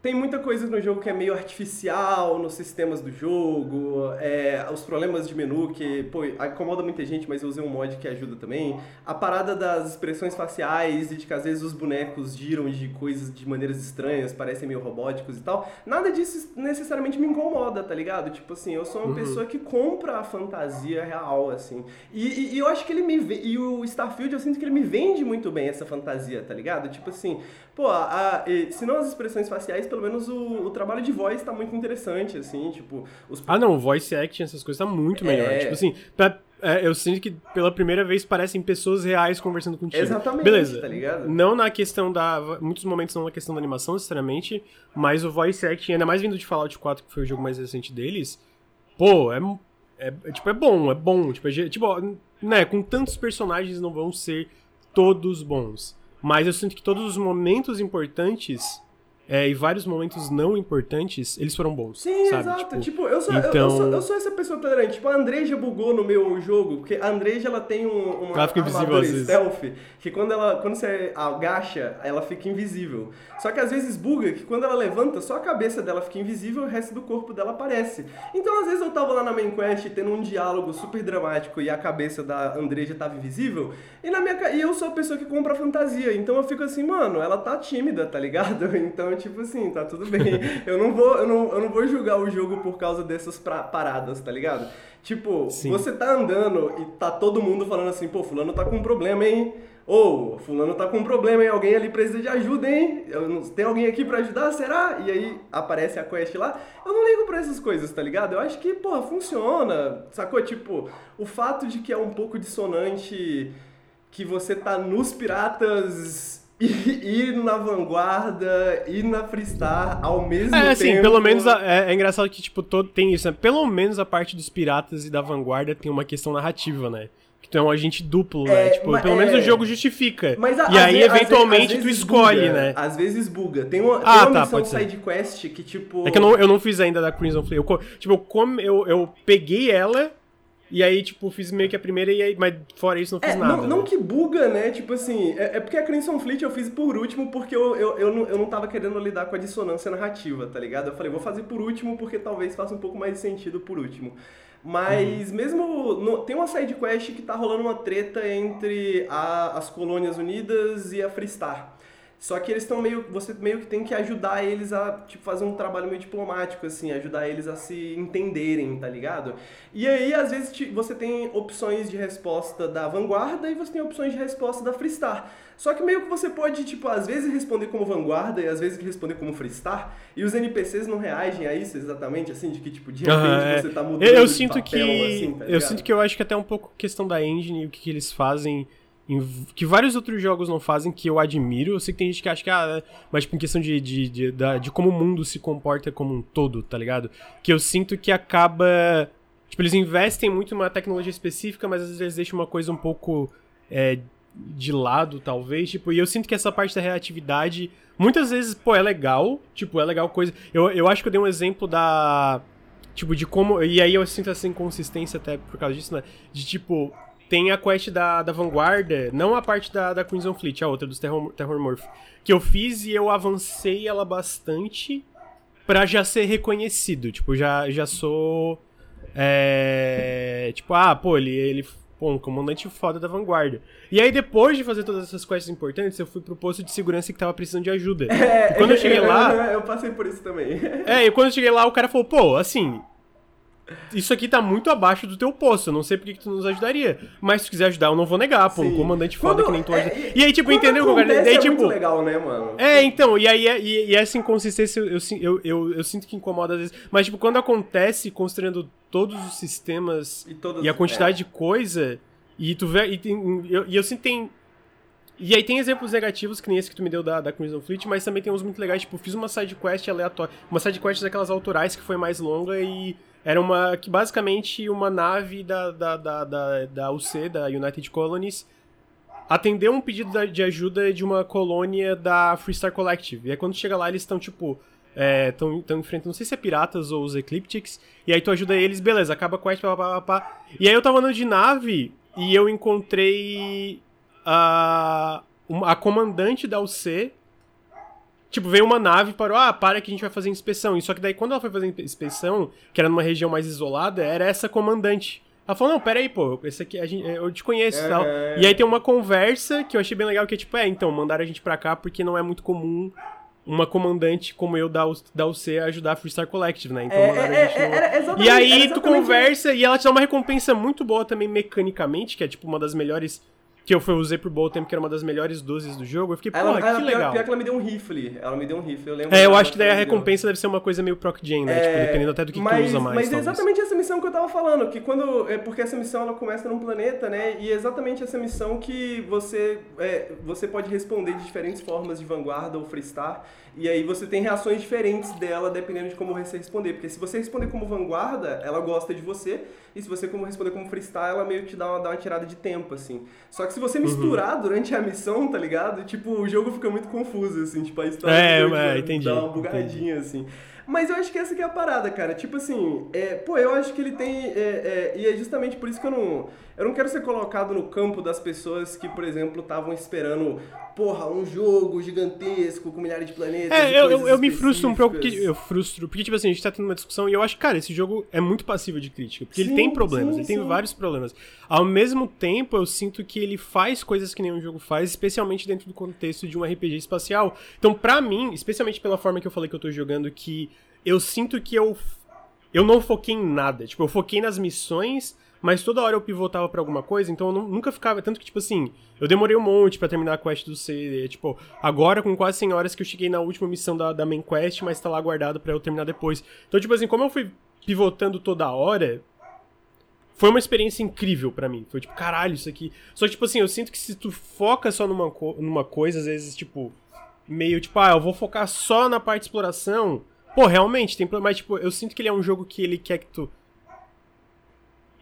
tem muita coisa no jogo que é meio artificial nos sistemas do jogo, é, os problemas de menu que, pô, incomoda muita gente, mas eu usei um mod que ajuda também. A parada das expressões faciais e de que às vezes os bonecos giram de coisas de maneiras estranhas, parecem meio robóticos e tal. Nada disso necessariamente me incomoda, tá ligado? Tipo assim, eu sou uma uhum. pessoa que compra a fantasia real, assim. E, e, e eu acho que ele me... E o Starfield, eu sinto que ele me vende muito bem essa fantasia, tá ligado? Tipo assim, pô, a, a, se não as expressões faciais, pelo menos o, o trabalho de voz tá muito interessante, assim, tipo... Os... Ah, não, voice action, essas coisas tá muito melhor. É... Tipo assim, pra, é, eu sinto que pela primeira vez parecem pessoas reais conversando contigo. Exatamente, Beleza. tá ligado? Não na questão da... Muitos momentos não na questão da animação, necessariamente, mas o voice acting, ainda mais vindo de Fallout 4, que foi o jogo mais recente deles, pô, é... É, é tipo, é bom, é bom. Tipo, é, tipo, né, com tantos personagens não vão ser todos bons. Mas eu sinto que todos os momentos importantes é, e vários momentos não importantes, eles foram bons. Sim, sabe? exato. Tipo, tipo eu, sou, então... eu, eu, sou, eu sou essa pessoa tolerante. Tipo, a Andreja bugou no meu jogo, porque a Andreja ela tem um, uma ela fica armadura stealth que quando, ela, quando você agacha, ela fica invisível. Só que às vezes buga que quando ela levanta, só a cabeça dela fica invisível e o resto do corpo dela aparece. Então às vezes eu tava lá na main quest tendo um diálogo super dramático e a cabeça da Andreja tava invisível, e, na minha, e eu sou a pessoa que compra fantasia. Então eu fico assim, mano, ela tá tímida, tá ligado? [laughs] Então Então, tipo assim, tá tudo bem. [laughs] eu, não vou, eu, não, eu não vou julgar o jogo por causa dessas pra, paradas, tá ligado? Tipo, Sim. você tá andando e tá todo mundo falando assim, pô, fulano tá com um problema, hein? Ou, oh, fulano tá com um problema, hein? Alguém ali precisa de ajuda, hein? Tem alguém aqui para ajudar, será? E aí aparece a quest lá. Eu não ligo pra essas coisas, tá ligado? Eu acho que, porra, funciona. Sacou? Tipo, o fato de que é um pouco dissonante que você tá nos piratas e, e na vanguarda e na freestar ao mesmo é, tempo. É, assim, pelo menos a, é, é, engraçado que, tipo, todo, tem isso, né? Pelo menos a parte dos piratas e da vanguarda tem uma questão narrativa, né? Que tu é um agente duplo, né? Tipo, mas, pelo menos o é. jogo justifica. Mas, a, e aí, vezes, eventualmente, tu escolhe, buga, né? Às vezes buga. Tem uma, tem ah, uma tá, missão side quest que, tipo. É que eu não, eu não fiz ainda da Crimson Flame. Eu, tipo, eu, come, eu, eu peguei ela. E aí, tipo, fiz meio que a primeira, e aí, mas fora isso não fiz é, nada. Não, não, que buga, né? Tipo assim, é, é, porque a Crimson Fleet eu fiz por último porque eu, eu, eu, não, eu não tava querendo lidar com a dissonância narrativa, tá ligado? Eu falei, vou fazer por último porque talvez faça um pouco mais de sentido por último. Mas uhum. mesmo. No, tem uma side quest que tá rolando uma treta entre a, as Colônias Unidas e a Freestar. Só que eles estão meio. Você meio que tem que ajudar eles a tipo, fazer um trabalho meio diplomático, assim, ajudar eles a se entenderem, tá ligado? E aí, às vezes, você tem opções de resposta da vanguarda e você tem opções de resposta da Freestar. Só que meio que você pode, tipo, às vezes responder como vanguarda e às vezes responder como freestar, e os NPCs não reagem a isso exatamente, assim, de que, tipo, de repente uhum, você tá mudando eu, eu sinto papel, que, assim, tá Eu sinto que eu acho que até um pouco questão da engine e o que, que eles fazem que vários outros jogos não fazem, que eu admiro. Eu sei que tem gente que acha que, ah, mas tipo, em questão de, de, de, de, de como o mundo se comporta como um todo, tá ligado? Que eu sinto que acaba. Tipo, eles investem muito numa tecnologia específica, mas às vezes eles deixam uma coisa um pouco é, de lado, talvez. Tipo, e eu sinto que essa parte da reatividade, muitas vezes, pô, é legal. Tipo, é legal coisa. Eu, eu acho que eu dei um exemplo da. Tipo, de como. E aí eu sinto essa inconsistência até por causa disso, né? De tipo, tem a quest da, da Vanguarda, não a parte da, da Crimson Fleet, a outra, dos Terror, Terror Morph, que eu fiz e eu avancei ela bastante pra já ser reconhecido. Tipo, já, já sou. É, tipo, ah, pô, ele, ele pô, um comandante foda da vanguarda. E aí, depois de fazer todas essas quests importantes, eu fui pro posto de segurança que tava precisando de ajuda. [laughs] É, e quando eu cheguei lá. [laughs] Eu passei por isso também. É, e quando eu cheguei lá, o cara falou, pô, assim, isso aqui tá muito abaixo do teu posto, eu não sei por que, tu nos ajudaria. Mas se tu quiser ajudar, eu não vou negar, pô, Sim. um comandante foda Quando, que nem tu ajuda. É, e aí, tipo, entendeu? Cara? Daí, é tipo, muito legal, né, mano? É, então, e aí e, e essa inconsistência eu, eu, eu, eu, sinto que incomoda às vezes. Mas, tipo, quando acontece, considerando todos os sistemas e, e a quantidade é. de coisa, e tu vê. E, tem, eu, e eu sinto que tem. E aí tem exemplos negativos, que nem esse que tu me deu da, da Crimson Fleet, mas também tem uns muito legais, tipo, fiz uma side quest aleatória. Uma side quest daquelas autorais que foi mais longa e era uma. que basicamente uma nave da, da, da, da, da UC, da United Colonies, atendeu um pedido de ajuda de uma colônia da Freestar Collective. E aí quando chega lá, eles estão tipo. Estão é, enfrentando, não sei se é piratas ou os Ecliptics, e aí tu ajuda eles, beleza, acaba a quest, pá, pá, pá, pá. E aí eu tava andando de nave e eu encontrei a, a comandante da UC Tipo, veio uma nave e parou, ah, para que a gente vai fazer inspeção. E só que daí, quando ela foi fazer inspeção, que era numa região mais isolada, era essa comandante. Ela falou, não, pera aí, pô, esse aqui, a gente, eu te conheço e é, tal. É... E aí tem uma conversa que eu achei bem legal, que é tipo, é, então, mandaram a gente pra cá porque não é muito comum uma comandante como eu da, da UC ajudar a Freestar Collective, né? Então é, mandaram a gente é, no... E aí tu conversa e ela te dá uma recompensa muito boa também mecanicamente, que é tipo uma das melhores que eu fui, usei por bom tempo, que era uma das melhores dozes do jogo. Eu fiquei, pô, que ela, legal. Pior que ela me deu um rifle. Ela me deu um rifle, eu lembro. É, eu acho que daí a recompensa deve ser uma coisa meio proc gen, né? É, tipo, dependendo até do que mas, tu usa mais. Mas é exatamente essa missão que eu tava falando, que quando. É porque essa missão ela começa num planeta, né? E é exatamente essa missão que você, é, você pode responder de diferentes formas de vanguarda ou freestar. E aí você tem reações diferentes dela dependendo de como você responder. Porque se você responder como vanguarda, ela gosta de você. E se você como responder como freestyle, ela meio que te dá uma, dá uma tirada de tempo, assim. Só que se você misturar uhum. durante a missão, tá ligado? Tipo, o jogo fica muito confuso, assim. Tipo, a história é, é, entendi, dá uma bugadinha, entendi. assim. Mas eu acho que essa que é a parada, cara. Tipo assim, é, pô, eu acho que ele tem. É, é, e é justamente por isso que eu não. Eu não quero ser colocado no campo das pessoas que, por exemplo, estavam esperando, porra, um jogo gigantesco com milhares de planetas. É, eu, eu, eu me frustro um pouco, porque eu frustro, porque, tipo assim, a gente tá tendo uma discussão e eu acho, cara, esse jogo é muito passivo de crítica, porque sim, ele tem problemas, sim, ele sim. tem vários problemas. Ao mesmo tempo, eu sinto que ele faz coisas que nenhum jogo faz, especialmente dentro do contexto de um RPG espacial. Então, pra mim, especialmente pela forma que eu falei que eu tô jogando, que eu sinto que eu. Eu não foquei em nada. Tipo, eu foquei nas missões mas toda hora eu pivotava para alguma coisa, então eu não, nunca ficava. Tanto que, tipo assim, eu demorei um monte para terminar a quest do C. Tipo, agora com quase 100 horas que eu cheguei na última missão da, da main quest, mas tá lá guardado para eu terminar depois. Então, tipo assim, como eu fui pivotando toda hora, foi uma experiência incrível para mim. Foi tipo, caralho, isso aqui. Só que, tipo assim, eu sinto que se tu foca só numa, numa coisa, às vezes, tipo, meio tipo, ah, eu vou focar só na parte de exploração. Pô, realmente, tem problema. Mas, tipo, eu sinto que ele é um jogo que ele quer que tu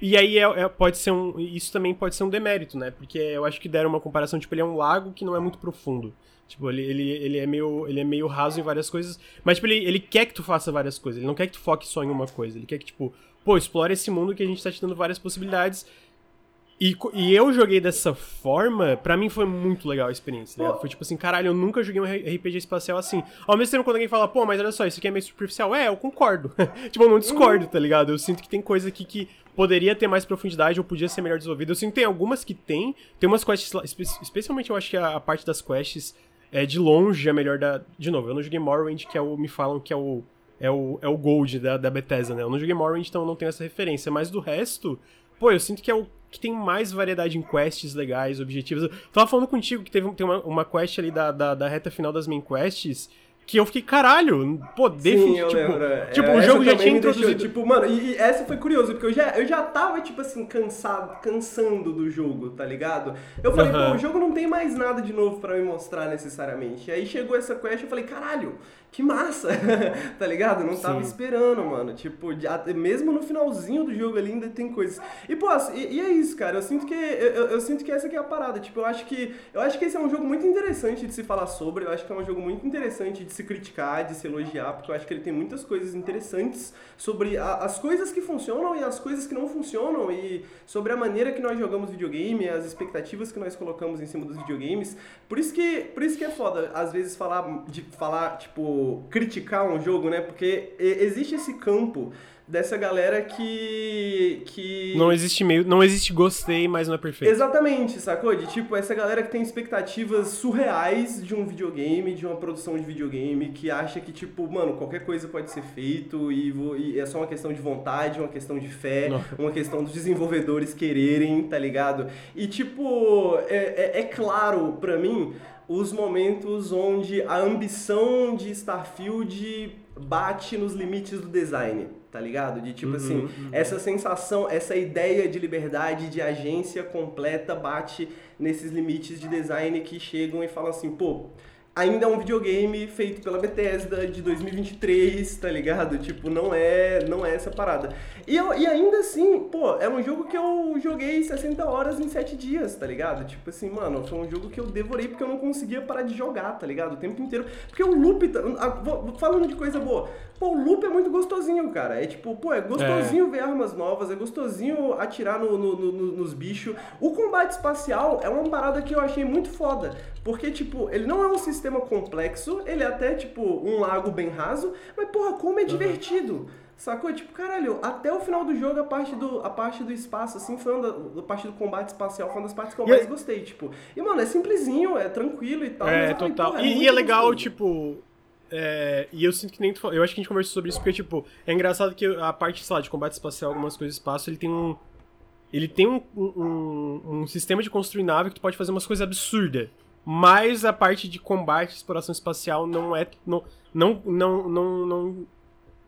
e aí é, é, pode ser um. Isso também pode ser um demérito, né? Porque eu acho que deram uma comparação, tipo, ele é um lago que não é muito profundo. Tipo, ele, ele, ele, é, meio, ele é meio raso em várias coisas. Mas, tipo, ele, ele quer que tu faça várias coisas. Ele não quer que tu foque só em uma coisa. Ele quer que, tipo, pô, explore esse mundo que a gente tá te dando várias possibilidades. E, e eu joguei dessa forma, para mim foi muito legal a experiência, né? Foi tipo assim, caralho, eu nunca joguei um RPG espacial assim. Ao mesmo tempo, quando alguém fala, pô, mas olha só, isso aqui é meio superficial. É, eu concordo. [laughs] tipo, eu não discordo, tá ligado? Eu sinto que tem coisa aqui que poderia ter mais profundidade ou podia ser melhor desenvolvida. Eu sinto que tem algumas que tem. Tem umas quests, especialmente eu acho que a, a parte das quests é de longe a melhor da. De novo, eu não joguei Morrowind, que é o. Me falam que é o. É o, é o Gold da, da Bethesda, né? Eu não joguei Morrowind, então eu não tenho essa referência. Mas do resto, pô, eu sinto que é o que tem mais variedade em quests legais, objetivos. Eu tava falando contigo que teve tem uma, uma quest ali da, da, da reta final das main quests que eu fiquei, caralho, pô, definitivamente. Tipo, lembro. É, tipo o jogo já tinha introduzido. Deixou, tipo, mano, e, e, essa foi curioso, porque eu já, eu já tava, tipo assim, cansado, cansando do jogo, tá ligado? Eu falei, pô, o jogo não tem mais nada de novo para me mostrar necessariamente. E aí chegou essa quest eu falei, caralho, que massa, [laughs] tá ligado? Não tava Sim. esperando, mano. Tipo, mesmo no finalzinho do jogo ali ainda tem coisas. E, pô, e, e é isso, cara. Eu sinto que eu, eu, sinto que essa aqui é a parada. Tipo, eu acho que eu acho que esse é um jogo muito interessante de se falar sobre. Eu acho que é um jogo muito interessante de se criticar, de se elogiar, porque eu acho que ele tem muitas coisas interessantes sobre a, as coisas que funcionam e as coisas que não funcionam e sobre a maneira que nós jogamos videogame, as expectativas que nós colocamos em cima dos videogames. Por isso que, por isso que é foda às vezes falar de falar tipo criticar um jogo, né? Porque existe esse campo dessa galera que que não existe meio não existe gostei mas não é perfeito exatamente sacou de tipo essa galera que tem expectativas surreais de um videogame de uma produção de videogame que acha que tipo mano qualquer coisa pode ser feito e, e é só uma questão de vontade uma questão de fé não. uma questão dos desenvolvedores quererem tá ligado e tipo é, é, é claro para mim os momentos onde a ambição de Starfield bate nos limites do design, tá ligado? De tipo uhum, assim, uhum. essa sensação, essa ideia de liberdade, de agência completa bate nesses limites de design que chegam e falam assim, pô, ainda é um videogame feito pela Bethesda de 2023, tá ligado? Tipo, não é, não é essa parada. E, eu, e ainda assim, pô, é um jogo que eu joguei 60 horas em 7 dias, tá ligado? Tipo assim, mano, foi um jogo que eu devorei porque eu não conseguia parar de jogar, tá ligado? O tempo inteiro. Porque o loop, tá, falando de coisa boa, pô, o loop é muito gostosinho, cara. É tipo, pô, é gostosinho é. ver armas novas, é gostosinho atirar no, no, no, nos bichos. O combate espacial é uma parada que eu achei muito foda. Porque, tipo, ele não é um sistema complexo, ele é até, tipo, um lago bem raso, mas, porra, como é divertido. Uhum. Sacou? Tipo, caralho, até o final do jogo, a parte do, a parte do espaço, assim, foi uma da, a parte do combate espacial foi uma das partes que eu mais gostei, tipo. E, mano, é simplesinho, é tranquilo e tal. É, total. Falei, é e, e, é legal, gostoso. tipo. É, e eu sinto que nem tu Eu acho que a gente conversou sobre isso, porque, tipo, é engraçado que a parte, sei lá, de combate espacial, algumas coisas espaço, ele tem um. Ele tem um, um, um sistema de construir nave que tu pode fazer umas coisas absurdas. Mas a parte de combate e exploração espacial não é. Não, não, não, não, não,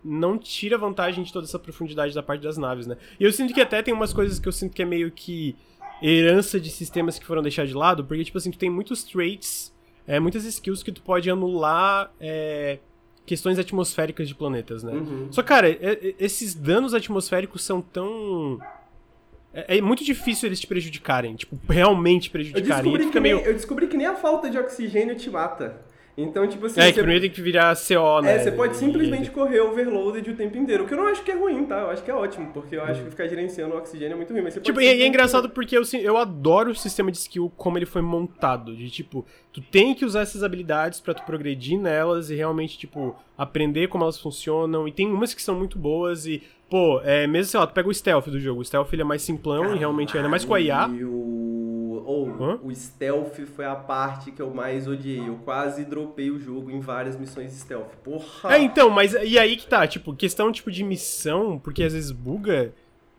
não tira vantagem de toda essa profundidade da parte das naves, né? E eu sinto que até tem umas coisas que eu sinto que é meio que herança de sistemas que foram deixados de lado, porque, tipo assim, tu tem muitos traits, é, muitas skills que tu pode anular é, questões atmosféricas de planetas, né? Uhum. Só, cara, é, é esses danos atmosféricos são tão é, é, muito difícil eles te prejudicarem, tipo, realmente prejudicarem. Eu descobri, que, meio... nem, eu descobri que nem a falta de oxigênio te mata. Então, tipo assim. É, que primeiro tem que virar CO, né? É, você pode simplesmente correr overloaded o tempo inteiro. O que eu não acho que é ruim, tá? Eu acho que é ótimo, porque eu acho que ficar gerenciando o oxigênio é muito ruim. Mas você Tipo, e é, é engraçado porque eu, eu adoro o sistema de skill como ele foi montado. De tipo, tu tem que usar essas habilidades para tu progredir nelas e realmente, tipo, aprender como elas funcionam. E tem umas que são muito boas e, pô, é, mesmo, sei lá, tu pega o stealth do jogo. O stealth ele é mais simplão Caralho. e realmente ainda mais com a IA. Ou oh, o stealth foi a parte que eu mais odiei. Eu quase dropei o jogo em várias missões stealth. Porra! É, então, mas e aí que tá, tipo, questão tipo de missão, porque às vezes buga.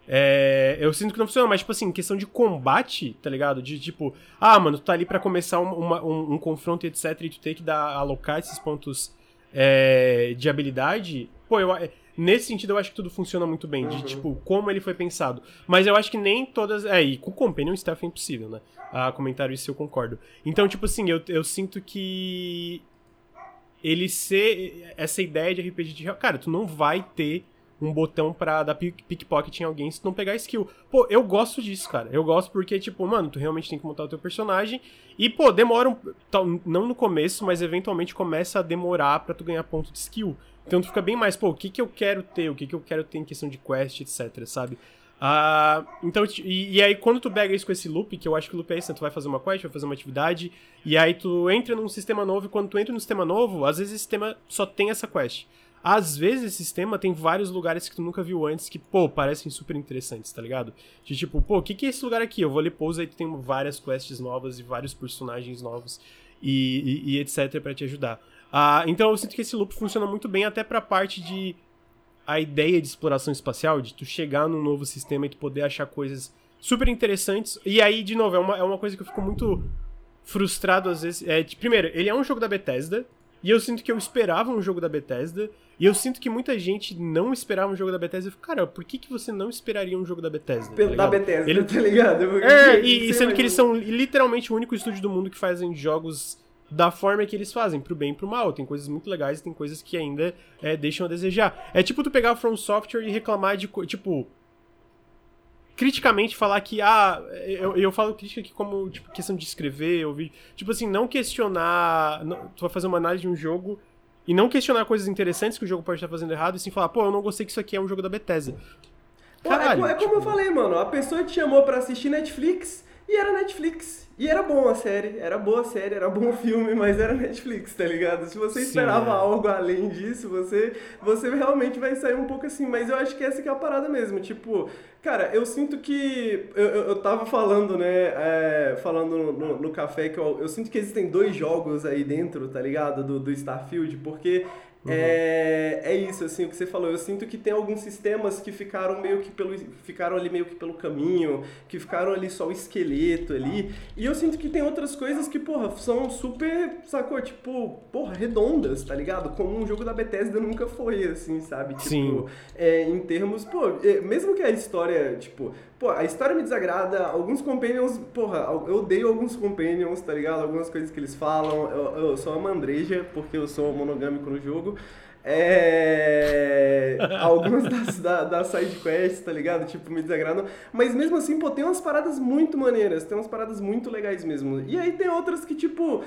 É, eu sinto que não funciona, mas, tipo assim, questão de combate, tá ligado? De tipo, ah, mano, tu tá ali pra começar um, uma, um, um confronto, etc, e tu tem que dar, alocar esses pontos é, de habilidade. Pô, eu, Nesse sentido, eu acho que tudo funciona muito bem, de, uhum. tipo, como ele foi pensado. Mas eu acho que nem todas... É, e com o Companion Staff é impossível, né? A comentário isso eu concordo. Então, tipo assim, eu, eu sinto que... Ele ser... Essa ideia de RPG de... Cara, tu não vai ter um botão pra dar pickpocket em alguém se tu não pegar skill. Pô, eu gosto disso, cara. Eu gosto porque, tipo, mano, tu realmente tem que montar o teu personagem. E, pô, demora um. Não no começo, mas eventualmente começa a demorar para tu ganhar ponto de skill. Então tu fica bem mais, pô, o que que eu quero ter, o que que eu quero ter em questão de quest, etc, sabe? Ah, então, e, e, aí quando tu pega isso com esse loop, que eu acho que o loop é isso, né? tu vai fazer uma quest, vai fazer uma atividade, e aí tu entra num sistema novo, e quando tu entra num sistema novo, às vezes esse sistema só tem essa quest. Às vezes esse sistema tem vários lugares que tu nunca viu antes que, pô, parecem super interessantes, tá ligado? De tipo, pô, o que, que é esse lugar aqui? Eu vou ler pouso aí tu tem várias quests novas e vários personagens novos e, e, e etc para te ajudar. Ah, então eu sinto que esse loop funciona muito bem até pra parte de a ideia de exploração espacial, de tu chegar num novo sistema e tu poder achar coisas super interessantes. E aí, de novo, é uma, é uma coisa que eu fico muito frustrado às vezes. É, de, primeiro, ele é um jogo da Bethesda, e eu sinto que eu esperava um jogo da Bethesda, e eu sinto que muita gente não esperava um jogo da Bethesda. Eu fico, cara, por que, que você não esperaria um jogo da Bethesda? Tá da Bethesda, ele... tá ligado? Porque é, e, e sendo que eles são literalmente o único estúdio do mundo que fazem jogos da forma que eles fazem, pro bem e pro mal. Tem coisas muito legais e tem coisas que ainda é, deixam a desejar. É tipo tu pegar From Software e reclamar de, tipo, criticamente falar que, ah, eu, eu falo crítica aqui como, tipo, questão de escrever, ouvir, tipo assim, não questionar, não, tu vai fazer uma análise de um jogo e não questionar coisas interessantes que o jogo pode estar fazendo errado, e sim falar, pô, eu não gostei que isso aqui é um jogo da Bethesda. Caralho, é, é, como tipo... eu falei, mano, a pessoa te chamou para assistir Netflix e era Netflix. E era bom a série, era boa a série, era bom o [laughs] filme, mas era Netflix, tá ligado? Se você esperava Sim, é. algo além disso, você, você realmente vai sair um pouco assim. Mas eu acho que essa que é a parada mesmo. Tipo, cara, eu sinto que. Eu, eu, eu tava falando, né? É, falando no, no, no, café que eu, eu sinto que existem dois jogos aí dentro, tá ligado? Do, do Starfield, porque Uhum. É, é isso, assim, o que você falou. Eu sinto que tem alguns sistemas que ficaram meio que pelo. ficaram ali meio que pelo caminho, que ficaram ali só o esqueleto ali. E eu sinto que tem outras coisas que, porra, são super, sacou? Tipo, porra, redondas, tá ligado? Como um jogo da Bethesda nunca foi, assim, sabe? Tipo, Sim. É, em termos, pô, é, mesmo que a história, tipo, Pô, a história me desagrada, alguns companions, porra, eu odeio alguns companions, tá ligado? Algumas coisas que eles falam, eu, eu sou uma mandreja, porque eu sou monogâmico no jogo. É... [laughs] Algumas das, da, das sidequests, tá ligado? Tipo, me desagradam. Mas mesmo assim, pô, tem umas paradas muito maneiras, tem umas paradas muito legais mesmo. E aí tem outras que, tipo,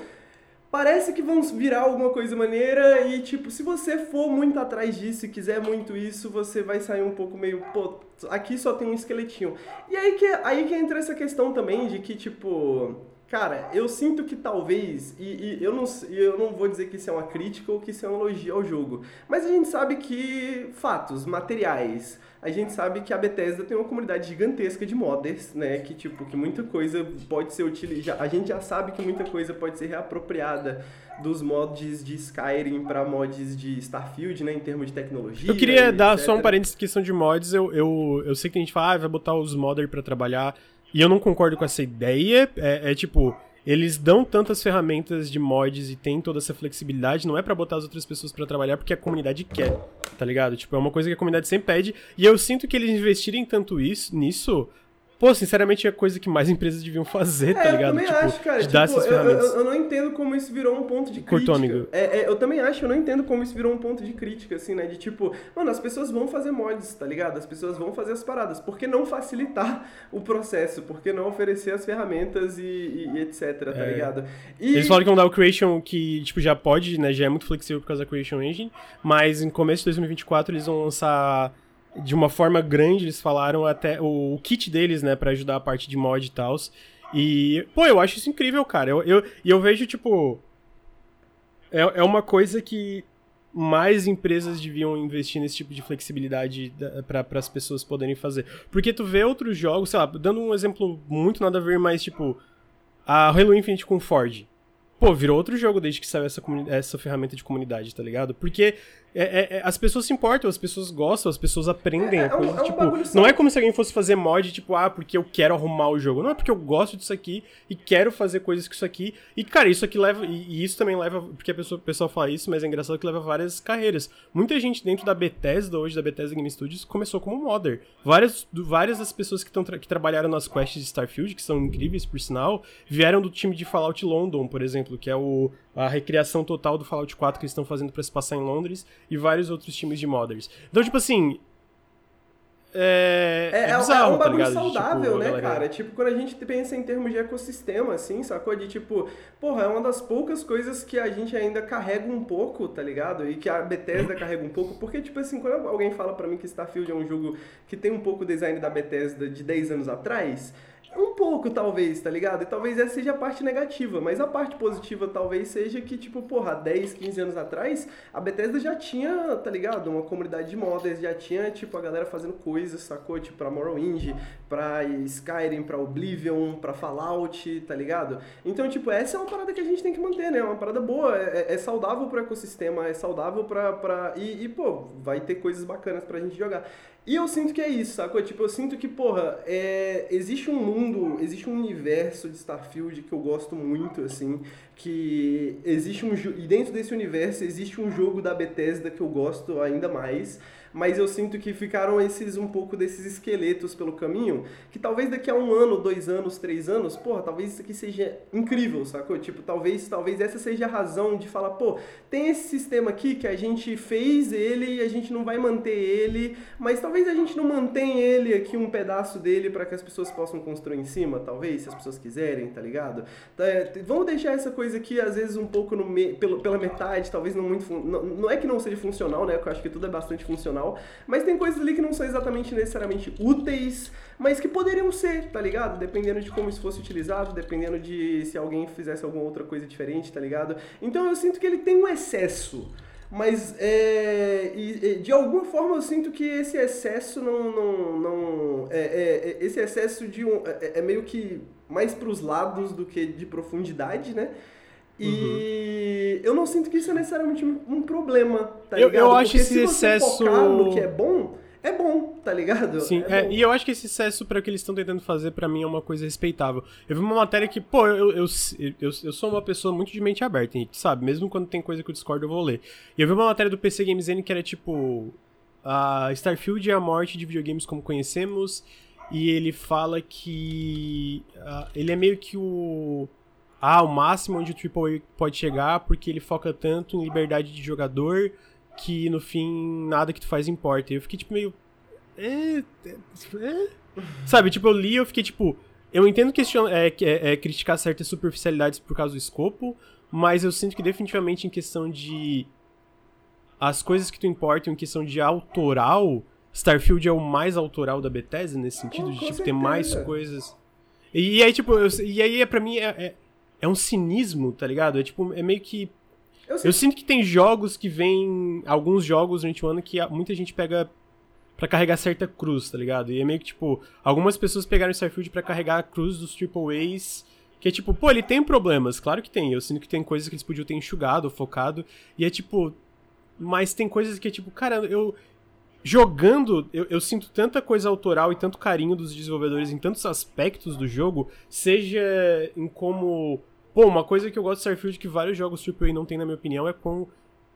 parece que vão virar alguma coisa maneira e, tipo, se você for muito atrás disso e quiser muito isso, você vai sair um pouco meio, pô, aqui só tem um esqueletinho. E aí que, aí que entra essa questão também de que, tipo, cara, eu sinto que talvez, e, e eu, não, eu não vou dizer que isso é uma crítica ou que isso é um elogio ao jogo, mas a gente sabe que fatos, materiais, a gente sabe que a Bethesda tem uma comunidade gigantesca de modders, né? Que tipo, que muita coisa pode ser utilizada. A gente já sabe que muita coisa pode ser reapropriada dos mods de Skyrim para mods de Starfield, né? Em termos de tecnologia. Eu queria dar só um parênteses questão de mods. Eu, eu, eu sei que a gente fala, ah, vai botar os modders para trabalhar. E eu não concordo com essa ideia. É, é tipo eles dão tantas ferramentas de mods e tem toda essa flexibilidade, não é para botar as outras pessoas para trabalhar porque a comunidade quer, tá ligado? Tipo, é uma coisa que a comunidade sempre pede, e eu sinto que eles investirem tanto isso nisso pô, sinceramente é coisa que mais empresas deviam fazer, tá é, ligado? Eu também tipo, acho, cara. De tipo, dar essas eu, ferramentas. Eu, eu, não entendo como isso virou um ponto de crítica. Cortônigo. É, é, eu também acho, eu não entendo como isso virou um ponto de crítica, assim, né? De tipo, mano, as pessoas vão fazer mods, tá ligado? As pessoas vão fazer as paradas. Por que não facilitar [laughs] o processo? Por que não oferecer as ferramentas e, e, e etc, tá É. ligado? E... Eles falaram que vão dar o Creation que, tipo, já pode, né? Já é muito flexível por causa da Creation Engine, mas em começo de 2024 eles vão lançar de uma forma grande, eles falaram até o, o kit deles, né, Pra ajudar a parte de mod e tal. E, pô, eu acho isso incrível, cara. Eu, eu, e eu vejo, tipo. É, é uma coisa que mais empresas deviam investir nesse tipo de flexibilidade para as pessoas poderem fazer. Porque tu vê outros jogos, sei lá, dando um exemplo muito nada a ver, mas tipo. A Halo Infinite com Ford. Pô, virou outro jogo desde que saiu essa, essa ferramenta de comunidade, tá ligado? Porque é, é, é, as pessoas se importam, as pessoas gostam, as pessoas aprendem É, a coisa. é um, tipo, é um não é como se alguém fosse fazer mod, tipo, ah, porque eu quero arrumar o jogo. Não, é porque eu gosto disso aqui e quero fazer coisas com isso aqui. E, cara, isso aqui leva. E, e isso também leva. Porque a pessoa, o pessoal fala isso, mas é engraçado que leva várias carreiras. Muita gente dentro da Bethesda, hoje, da Bethesda Game Studios, começou como modder. Várias, várias das pessoas que, tra que trabalharam nas quests de Starfield, que são incríveis, por sinal, vieram do time de Fallout London, por exemplo, que é o, a recriação total do Fallout 4 que eles estão fazendo para se passar em Londres, e vários outros times de modders. Então, tipo assim. É, é, é, bizarro, é um bagulho tá saudável, tipo, né, galera... cara? Tipo, quando a gente pensa em termos de ecossistema, assim, sacou? De tipo, porra, é uma das poucas coisas que a gente ainda carrega um pouco, tá ligado? E que a Bethesda carrega um pouco. Porque, tipo assim, quando alguém fala pra mim que Starfield é um jogo que tem um pouco o design da Bethesda de 10 anos atrás. Um pouco, talvez, tá ligado? E talvez essa seja a parte negativa, mas a parte positiva talvez seja que, tipo, porra, 10, 15 anos atrás, a Bethesda já tinha, tá ligado? Uma comunidade de modders, já tinha, tipo, a galera fazendo coisas, sacou? Tipo, pra Morrowind, pra Skyrim, pra Oblivion, pra Fallout, tá ligado? Então, tipo, essa é uma parada que a gente tem que manter, né? É uma parada boa, é, é saudável pro ecossistema, é saudável pra... pra... E, e, pô, vai ter coisas bacanas pra gente jogar. E eu sinto que é isso, sacou? Tipo, eu sinto que, porra, é... existe um mundo, existe um universo de Starfield que eu gosto muito, assim, que existe um... E dentro desse universo existe um jogo da Bethesda que eu gosto ainda mais, mas eu sinto que ficaram esses um pouco desses esqueletos pelo caminho, que talvez daqui a um ano, dois anos, três anos, porra, talvez isso aqui seja incrível, sacou? Tipo, talvez, talvez essa seja a razão de falar, pô, tem esse sistema aqui que a gente fez ele e a gente não vai manter ele, mas talvez a gente não mantenha ele aqui um pedaço dele para que as pessoas possam construir em cima, talvez, se as pessoas quiserem, tá ligado? Vamos deixar essa coisa aqui, às vezes, um pouco no me... pela metade, talvez não muito. Não, não é que não seja funcional, né? Porque eu acho que tudo é bastante funcional mas tem coisas ali que não são exatamente necessariamente úteis, mas que poderiam ser, tá ligado? Dependendo de como isso fosse utilizado, dependendo de se alguém fizesse alguma outra coisa diferente, tá ligado? Então eu sinto que ele tem um excesso. Mas é, de alguma forma eu sinto que esse excesso não. não, não é, é, esse excesso de um, é, é meio que mais para os lados do que de profundidade, né? E uhum. eu não sinto que isso é necessariamente um problema, tá eu, ligado? Eu acho Porque esse se excesso. Você focar no que é bom, é bom, tá ligado? Sim, é é, e eu acho que esse excesso para o que eles estão tentando fazer, para mim, é uma coisa respeitável. Eu vi uma matéria que, pô, eu, eu, eu, eu sou uma pessoa muito de mente aberta, gente, sabe? Mesmo quando tem coisa que eu discordo, eu vou ler. E eu vi uma matéria do PC Games N que era tipo. A Starfield é a morte de videogames como conhecemos. E ele fala que. Uh, ele é meio que o ah, o máximo onde o AAA pode chegar porque ele foca tanto em liberdade de jogador que no fim nada que tu faz importa. E eu fiquei tipo meio. É, é, Sabe, tipo, eu li e eu fiquei tipo. Eu entendo que é, é, é, criticar certas superficialidades por causa do escopo, mas eu sinto que definitivamente em questão de. As coisas que tu importam em questão de autoral, Starfield é o mais autoral da Bethesda nesse sentido, de tipo, certeza. ter mais coisas. E, e aí, tipo, eu, e aí pra mim é, é um cinismo, tá ligado? É tipo, é meio que. Eu, eu sinto que tem jogos que vêm. Alguns jogos durante o ano que muita gente pega para carregar certa cruz, tá ligado? E é meio que tipo. Algumas pessoas pegaram o Starfield para carregar a cruz dos AAAs. Que é tipo, pô, ele tem problemas, claro que tem. Eu sinto que tem coisas que eles podiam ter enxugado, focado. E é tipo. Mas tem coisas que é tipo, cara, eu. Jogando, eu, eu sinto tanta coisa autoral e tanto carinho dos desenvolvedores em tantos aspectos do jogo, seja em como Pô, uma coisa que eu gosto de Starfield que vários jogos AAA não tem, na minha opinião, é quão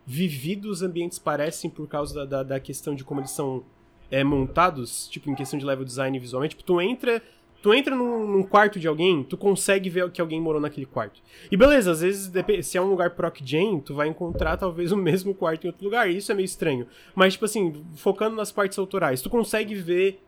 vividos os ambientes parecem por causa da, da, da questão de como eles são é, montados, tipo, em questão de level design visualmente. Tipo, tu entra, Tu entra num, num, quarto de alguém, tu consegue ver que alguém morou naquele quarto. E beleza, às vezes, se é um lugar proc gen, tu vai encontrar talvez o [laughs] mesmo quarto em outro lugar. E isso é meio estranho. Mas, tipo assim, focando nas partes autorais, tu consegue ver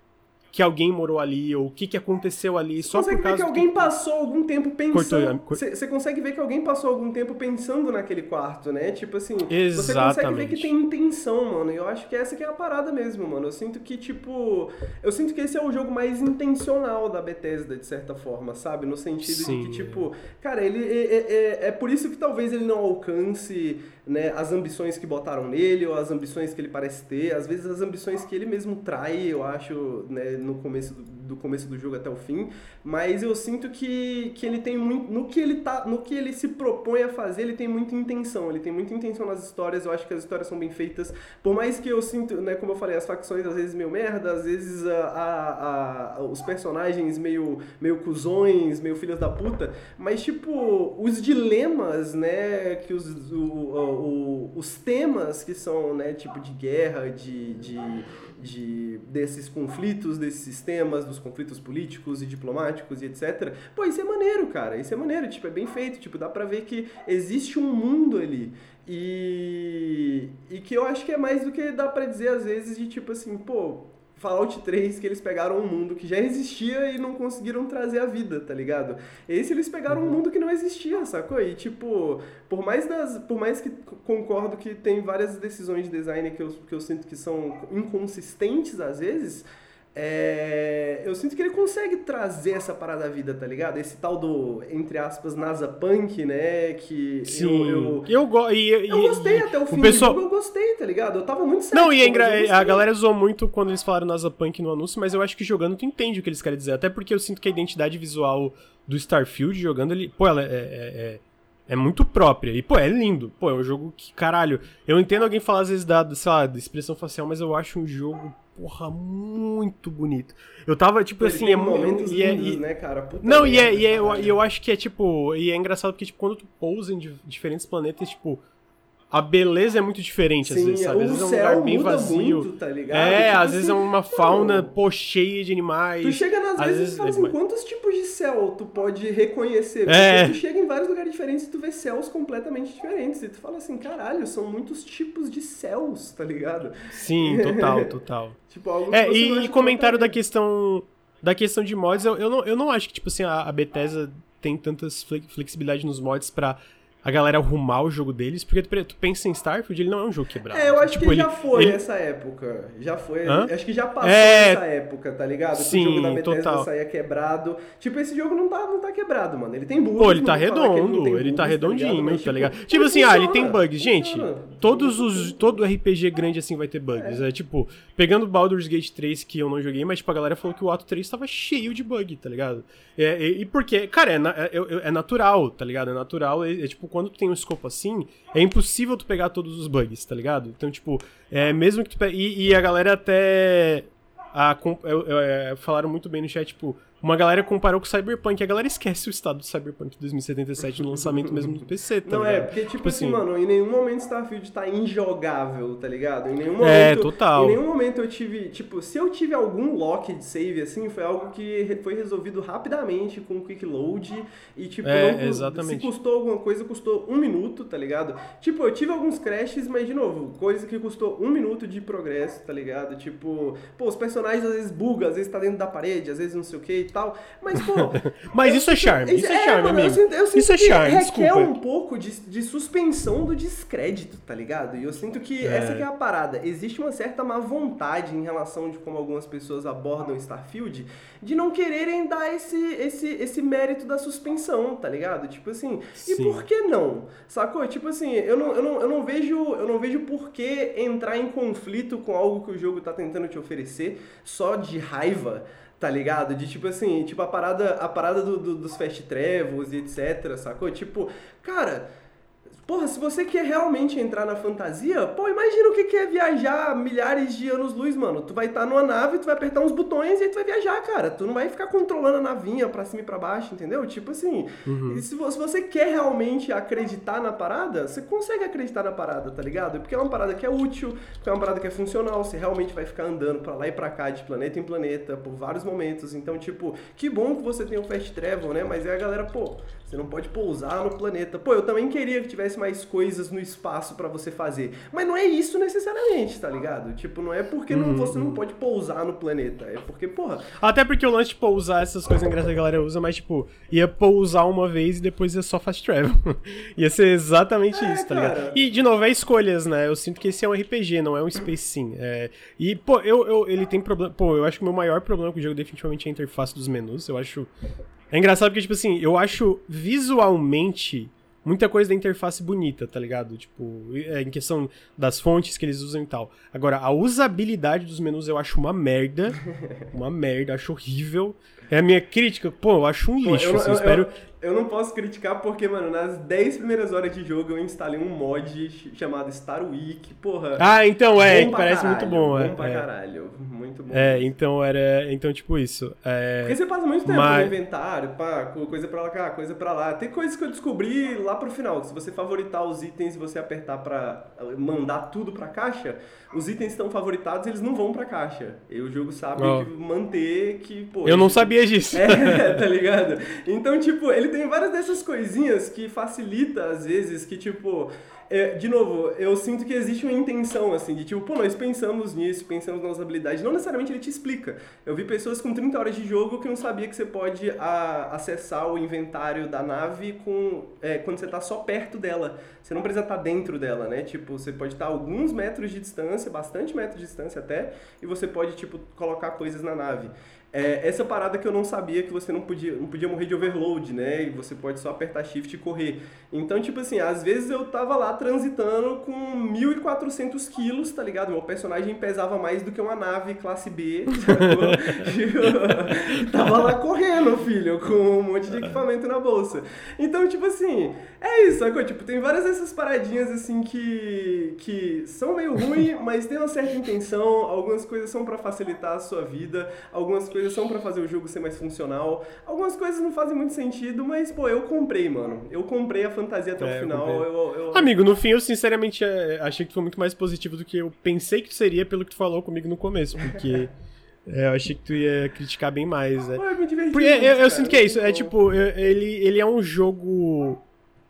que alguém morou ali, ou o que, que aconteceu ali, você só por causa ver que alguém passou algum tempo pensando. Você consegue ver que alguém passou algum tempo pensando naquele quarto, né? Tipo assim, Exatamente. você consegue ver que tem intenção, mano. E eu acho que essa que é a parada mesmo, mano. Eu sinto que, tipo. Eu sinto que esse é o jogo mais intencional da Bethesda, de certa forma, sabe? No sentido Sim. de que, tipo, cara, ele é, é, é, é por isso que talvez ele não alcance né, as ambições que botaram nele ou as ambições que ele parece ter, às vezes as ambições que ele mesmo trai, eu acho, né, no começo do, do, começo do jogo até o fim, mas eu sinto que, que ele tem muito no que ele tá, no que ele se propõe a fazer, ele tem muita intenção, ele tem muita intenção nas histórias, eu acho que as histórias são bem feitas, por mais que eu sinto, né, como eu falei, as facções às vezes meio merda, às vezes a, a, a os personagens meio meio cuzões, meio filhas da puta, mas tipo, os dilemas, né, que os o, o, os temas que são, né, tipo de guerra, de, de, de, desses conflitos, desses sistemas, dos conflitos políticos e diplomáticos e etc. Pô, isso é maneiro, cara. Isso é maneiro, tipo, é bem feito. Tipo, dá pra ver que existe um mundo ali. E, e que eu acho que é mais do que dá pra dizer às vezes de tipo assim, pô, Fallout 3 que eles pegaram um mundo que já existia e não conseguiram trazer a vida, tá ligado? Esse eles pegaram um uhum. mundo que não existia, sacou? E tipo, por mais das, por mais que concordo que tem várias decisões de design que eu, que eu sinto que são inconsistentes às vezes, é, eu sinto que ele consegue trazer essa parada à vida, tá ligado? Esse tal do, entre aspas, NASA Punk, né? Que Sim, eu. Eu, eu, go e, eu gostei até o fim pessoal... do jogo, eu gostei, tá ligado? Eu tava muito certo. Não, e é a galera zoou muito quando eles falaram NASA Punk no anúncio, mas eu acho que jogando tu entende o que eles querem dizer. Até porque eu sinto que a identidade visual do Starfield jogando ele. Pô, ela é, é, é é muito própria. E, pô, é lindo. Pô, é um jogo que, caralho. Eu entendo alguém falar às vezes da, sei lá, da expressão facial, mas eu acho um jogo, porra, muito bonito. Eu tava, tipo Pô, assim, é momentos e, é, lindos, e, né, cara? Puta não, e, é, e, é, eu, eu acho que é tipo. E é engraçado porque, tipo, quando tu pousa em diferentes planetas, tipo a beleza é muito diferente, Sim, às vezes, sabe? Às vezes é um lugar bem vazio. Muito, tá? É, tipo às assim, vezes é uma [laughs] fauna, pô, cheia de animais. Tu chega nas vezes, vezes e fala é assim, quantos tipos de céu tu pode reconhecer? Porque é. tu chega em vários lugares diferentes e tu vê céus completamente diferentes. E tu fala assim, caralho, são muitos tipos de céus, tá ligado? Sim, [laughs] total, total. tipo, algo é, e, e comentário da questão da questão de mods, eu, eu, não, eu não acho que, tipo assim, a, a Bethesda tem tantas flexibilidade nos mods pra a galera arrumar o jogo deles, porque tu, tu, pensa em Starfield, ele não é um jogo quebrado. É, eu acho tipo, que ele, já foi ele... essa época. Já foi. Hã? Acho que já passou é... essa época, tá ligado? Sim, que o jogo da Bethesda total. saía quebrado. Tipo, esse jogo não tá, não tá quebrado, mano. Ele tem bugs. Pô, ele tá redondo, ele, ele tá redondinho, tá ligado? Mas, tá ligado? Tipo, tipo assim, funciona, ah, ele tem bugs. Gente, todos os, todo RPG grande assim vai ter bugs. É. é tipo, pegando Baldur's Gate 3, que eu não joguei, mas tipo, a galera falou que o Ato 3 tava cheio de bug, tá ligado? É, e, e porque, cara, é, é, é, natural, tá ligado? É natural. É, é, tipo, quando tu tem um escopo assim, é impossível tu pegar todos os bugs, tá ligado? Então, tipo, é, mesmo que tu pegue, e, e a galera até. A, a, a, falaram muito bem no chat, tipo, uma galera comparou com o Cyberpunk, a galera esquece o estado do Cyberpunk 2077 no lançamento mesmo do PC, tá Não, é, ligado? é, porque, tipo, tipo assim, assim, mano, em nenhum momento Starfield tá injogável, tá ligado? Em nenhum é, momento. É, total. Em nenhum momento eu tive. Tipo, se eu tive algum lock de save, assim, foi algo que foi resolvido rapidamente com o Quick Load. E, tipo, é, não, exatamente. se custou alguma coisa, custou um minuto, tá ligado? Tipo, eu tive alguns crashes, mas, de novo, coisa que custou um minuto de progresso, tá ligado? Tipo, pô, os personagens às vezes bugam, às vezes tá dentro da parede, às vezes não sei o que e tal. Mas, pô. [laughs] Mas isso é charme. Isso, é, charme, amigo. Eu eu isso é charme. Requer desculpa. um pouco de, de suspensão do descrédito, tá ligado? E eu sinto que é. essa que é a parada. Existe uma certa má vontade em relação de como algumas pessoas abordam Starfield de não quererem dar esse, esse, esse mérito da suspensão, tá ligado? Tipo assim, Sim. e por que não? Sacou? Tipo assim, eu não, eu não, eu não vejo eu não vejo por que entrar em conflito com algo que o jogo tá tentando te oferecer só de raiva Tá ligado? De tipo assim, tipo a parada, a parada do, do, dos fast travels e etc, sacou? Tipo, cara, Porra, se você quer realmente entrar na fantasia, pô, imagina o que é viajar milhares de anos-luz, mano. Tu vai estar tá numa nave, tu vai apertar uns botões e aí tu vai viajar, cara. Tu não vai ficar controlando a navinha pra cima e pra baixo, entendeu? Tipo assim, uhum. se, você quer realmente acreditar na parada, você consegue acreditar na parada, tá ligado? Porque é uma parada que é útil, porque é uma parada que é funcional, você realmente vai ficar andando pra lá e pra cá, de planeta em planeta, por vários momentos. Então, tipo, que bom que você tem o Fast Travel, né? Mas é a galera, pô, você não pode pousar no planeta. Pô, eu também queria que tivesse mais coisas no espaço para você fazer. Mas não é isso necessariamente, tá ligado? Tipo, não é porque uhum. não, você não pode pousar no planeta. É porque, porra. Até porque o lance de pousar, essas coisas engraçadas que a galera usa, mas, tipo, ia pousar uma vez e depois ia só fast travel. [laughs] ia ser exatamente é, isso, tá cara. ligado? E, de novo, é escolhas, né? Eu sinto que esse é um RPG, não é um Space Sim. É... E, pô, eu, eu, ele tem problema. Pô, eu acho que o meu maior problema com o jogo definitivamente é a interface dos menus. Eu acho é engraçado porque, tipo assim, eu acho visualmente muita coisa da interface bonita, tá ligado? Tipo, é, em questão das fontes que eles usam e tal. Agora, a usabilidade dos menus eu acho uma merda. [laughs] uma merda, acho horrível. É a minha crítica, pô, eu acho um lixo, pô, eu, assim, eu, espero... Eu, não posso criticar porque, mano, nas 10 primeiras horas de jogo eu instalei um mod chamado Star Week, porra. Ah, então é, que parece caralho, muito bom, é. Bom pra é. caralho, muito bom. É, então era, então tipo isso. É... Porque você passa muito tempo Mas... no inventário, pá, coisa pra lá, coisa pra lá. Tem coisas que eu descobri lá pro final, se você favoritar os itens e você apertar pra mandar tudo pra caixa, os itens estão favoritados, eles não vão pra caixa. E o jogo sabe oh. manter que, pô... Eu não sabia disso. [laughs] É, tá ligado? Então, tipo, ele tem várias dessas coisinhas que facilita, às vezes, que, tipo, é, de novo, eu sinto que existe uma intenção, assim, de tipo, pô, nós pensamos nisso, pensamos nas habilidades. Não necessariamente ele te explica. Eu vi pessoas com 30 horas de jogo que não sabia que você pode a, acessar o inventário da nave com, é, quando você tá só perto dela. Você não precisa estar tá dentro dela, né? Tipo, você pode estar tá alguns metros de distância, bastante metros de distância até, e você pode, tipo, colocar coisas na nave. É, essa parada que eu não sabia que você não podia, não podia morrer de overload, né? E você pode só apertar shift e correr. Então, tipo assim, às vezes eu tava lá transitando com 1.400 quilos, tá ligado? Meu personagem pesava mais do que uma nave classe B, [laughs] tipo, [laughs] tava lá correndo, filho, com um monte de equipamento na bolsa. Então, tipo assim, é isso, sacou? Tipo, tem várias dessas paradinhas, assim, que, que são meio ruins, mas tem uma certa intenção. Algumas coisas são para facilitar a sua vida, algumas coisas são para fazer o jogo ser mais funcional. Algumas coisas não fazem muito sentido, mas, pô, eu comprei, mano. Eu comprei a fantasia até é, o final. Eu eu, eu... Amigo, no fim eu sinceramente é, achei que foi muito mais positivo do que eu pensei que seria pelo que tu falou comigo no começo, porque. [laughs] É, eu achei que tu ia criticar bem mais. É. me diverti Porque eu, eu, sinto que é isso. É tipo, ele, ele é um jogo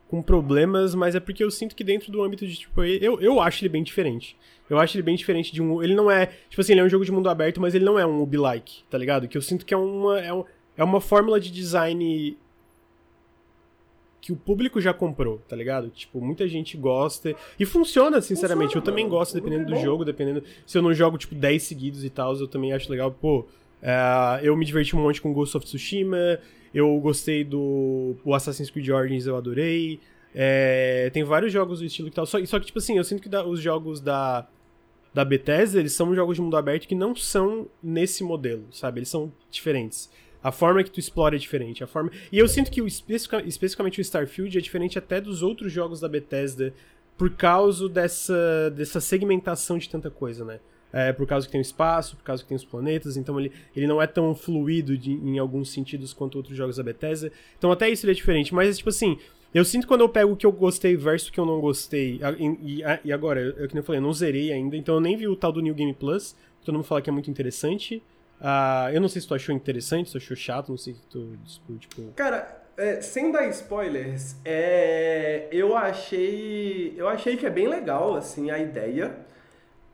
com problemas, mas é porque eu sinto que dentro do âmbito de, tipo, eu, eu acho ele bem diferente. Eu acho ele bem diferente de um. Ele não é. Tipo assim, ele é um jogo de mundo aberto, mas ele não é um Ubi-like, tá ligado? Que eu sinto que é uma. É, um, é uma fórmula de design que o público já comprou, tá ligado? Tipo, muita gente gosta. E funciona, sinceramente. Funciona, eu também gosto, dependendo do jogo, dependendo. Se eu não jogo, tipo, 10 seguidos e tal, eu também acho legal. Pô, uh, eu me diverti um monte com Ghost of Tsushima. Eu gostei do o Assassin's Creed Origins, eu adorei. É, tem vários jogos do estilo que tal. Só, só que, tipo assim, eu sinto que da, os jogos da, da Bethesda, eles são jogos de mundo aberto que não são nesse modelo, sabe? Eles são diferentes. A forma que tu explora é diferente. A forma... E eu sinto que o, especificamente o Starfield é diferente até dos outros jogos da Bethesda por causa dessa, dessa segmentação de tanta coisa, né? É, por causa que tem o espaço, por causa que tem os planetas, então ele, ele não é tão fluido de, em alguns sentidos quanto outros jogos da Bethesda. Então até isso ele é diferente, mas tipo assim, eu sinto quando eu pego o que eu gostei versus o que eu não gostei, e, e, agora, eu, eu, como eu falei, eu não zerei ainda, então eu nem vi o tal do New Game Plus, todo mundo fala que é muito interessante, Uh, eu não sei se tu achou interessante, se tu achou chato, não sei se tu, tipo... Cara, é, sem dar spoilers, é, eu achei eu achei que é bem legal, assim, a ideia.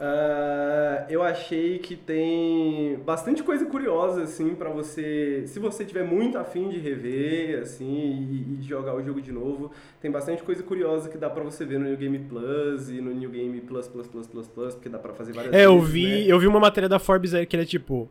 Uh, eu achei que tem bastante coisa curiosa, assim, para você... Se você tiver muito afim de rever, assim, e, e, jogar o jogo de novo, tem bastante coisa curiosa que dá para você ver no New Game Plus e no New Game Plus, Plus, Plus, Plus, Plus, porque dá para fazer várias É, eu vi, né? eu vi uma matéria da Forbes aí que ele é tipo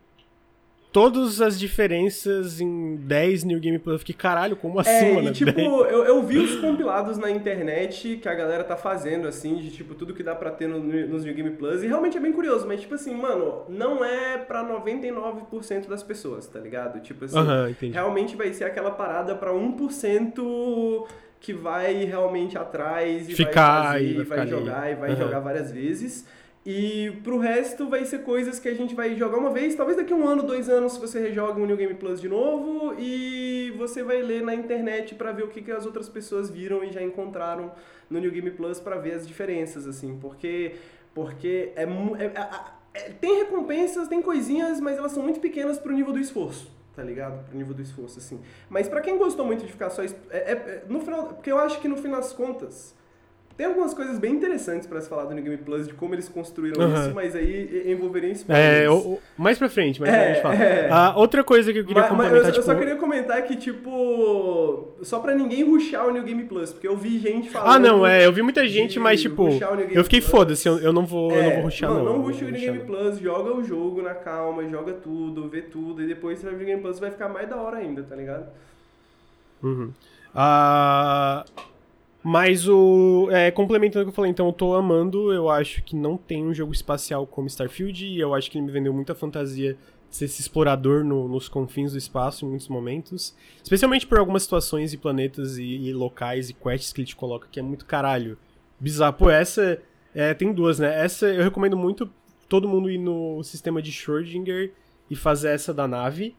todas as diferenças em 10 New Game Plus. Eu fiquei, caralho, como assim, É, mano? e tipo, 10? eu, eu vi os compilados na internet que a galera tá fazendo, assim, de tipo, tudo que dá pra ter no- nos New Game Plus, e realmente é bem curioso, mas tipo assim, mano, não é pra 99% das pessoas, tá ligado? Tipo assim, realmente vai ser aquela parada pra 1% que vai realmente atrás e Ficar vai fazer, e vai vai ficar ali. jogar e vai Aham. jogar várias vezes. E pro resto vai ser coisas que a gente vai jogar uma vez, talvez daqui a um ano, dois anos, você rejoga um New Game Plus de novo e você vai ler na internet pra ver o que, que as outras pessoas viram e já encontraram no New Game Plus pra ver as diferenças, assim, porque, porque é, é- é- tem recompensas, tem coisinhas, mas elas são muito pequenas pro nível do esforço. Tá ligado? Pro nível do esforço, assim. Mas pra quem gostou muito de ficar só. é- é- no final. Porque eu acho que no fim das contas. Tem algumas coisas bem interessantes pra se falar do New Game Plus, de como eles construíram Aham. isso, mas aí envolveria spoilers. É, o- mais pra frente, mas É, a gente fala. é. Ah, outra coisa que eu queria Mas, mas complementar, eu, eu tipo... só queria comentar que, tipo, só pra ninguém rushar o New Game Plus, porque eu vi gente falando. Ah, não, é, eu vi muita gente, mas tipo, eu fiquei foda-se, eu, eu não vou, eu não É, vou mano, não. não eu rush o New Game não. Plus, joga o jogo na calma, joga tudo, vê tudo, e depois você vai ver o New Game Plus vai ficar mais da hora ainda, tá ligado? Uhum. Ah, mas o. É, complementando o que eu falei, então eu tô amando. Eu acho que não tem um jogo espacial como Starfield. E eu acho que ele me vendeu muita fantasia de ser esse explorador no- nos confins do espaço em muitos momentos. Especialmente por algumas situações e planetas e, e locais e quests que ele te coloca, que é muito caralho. Bizarro. Pô, essa. é, tem duas, né? Essa eu recomendo muito todo mundo ir no sistema de Schrödinger e fazer essa da nave.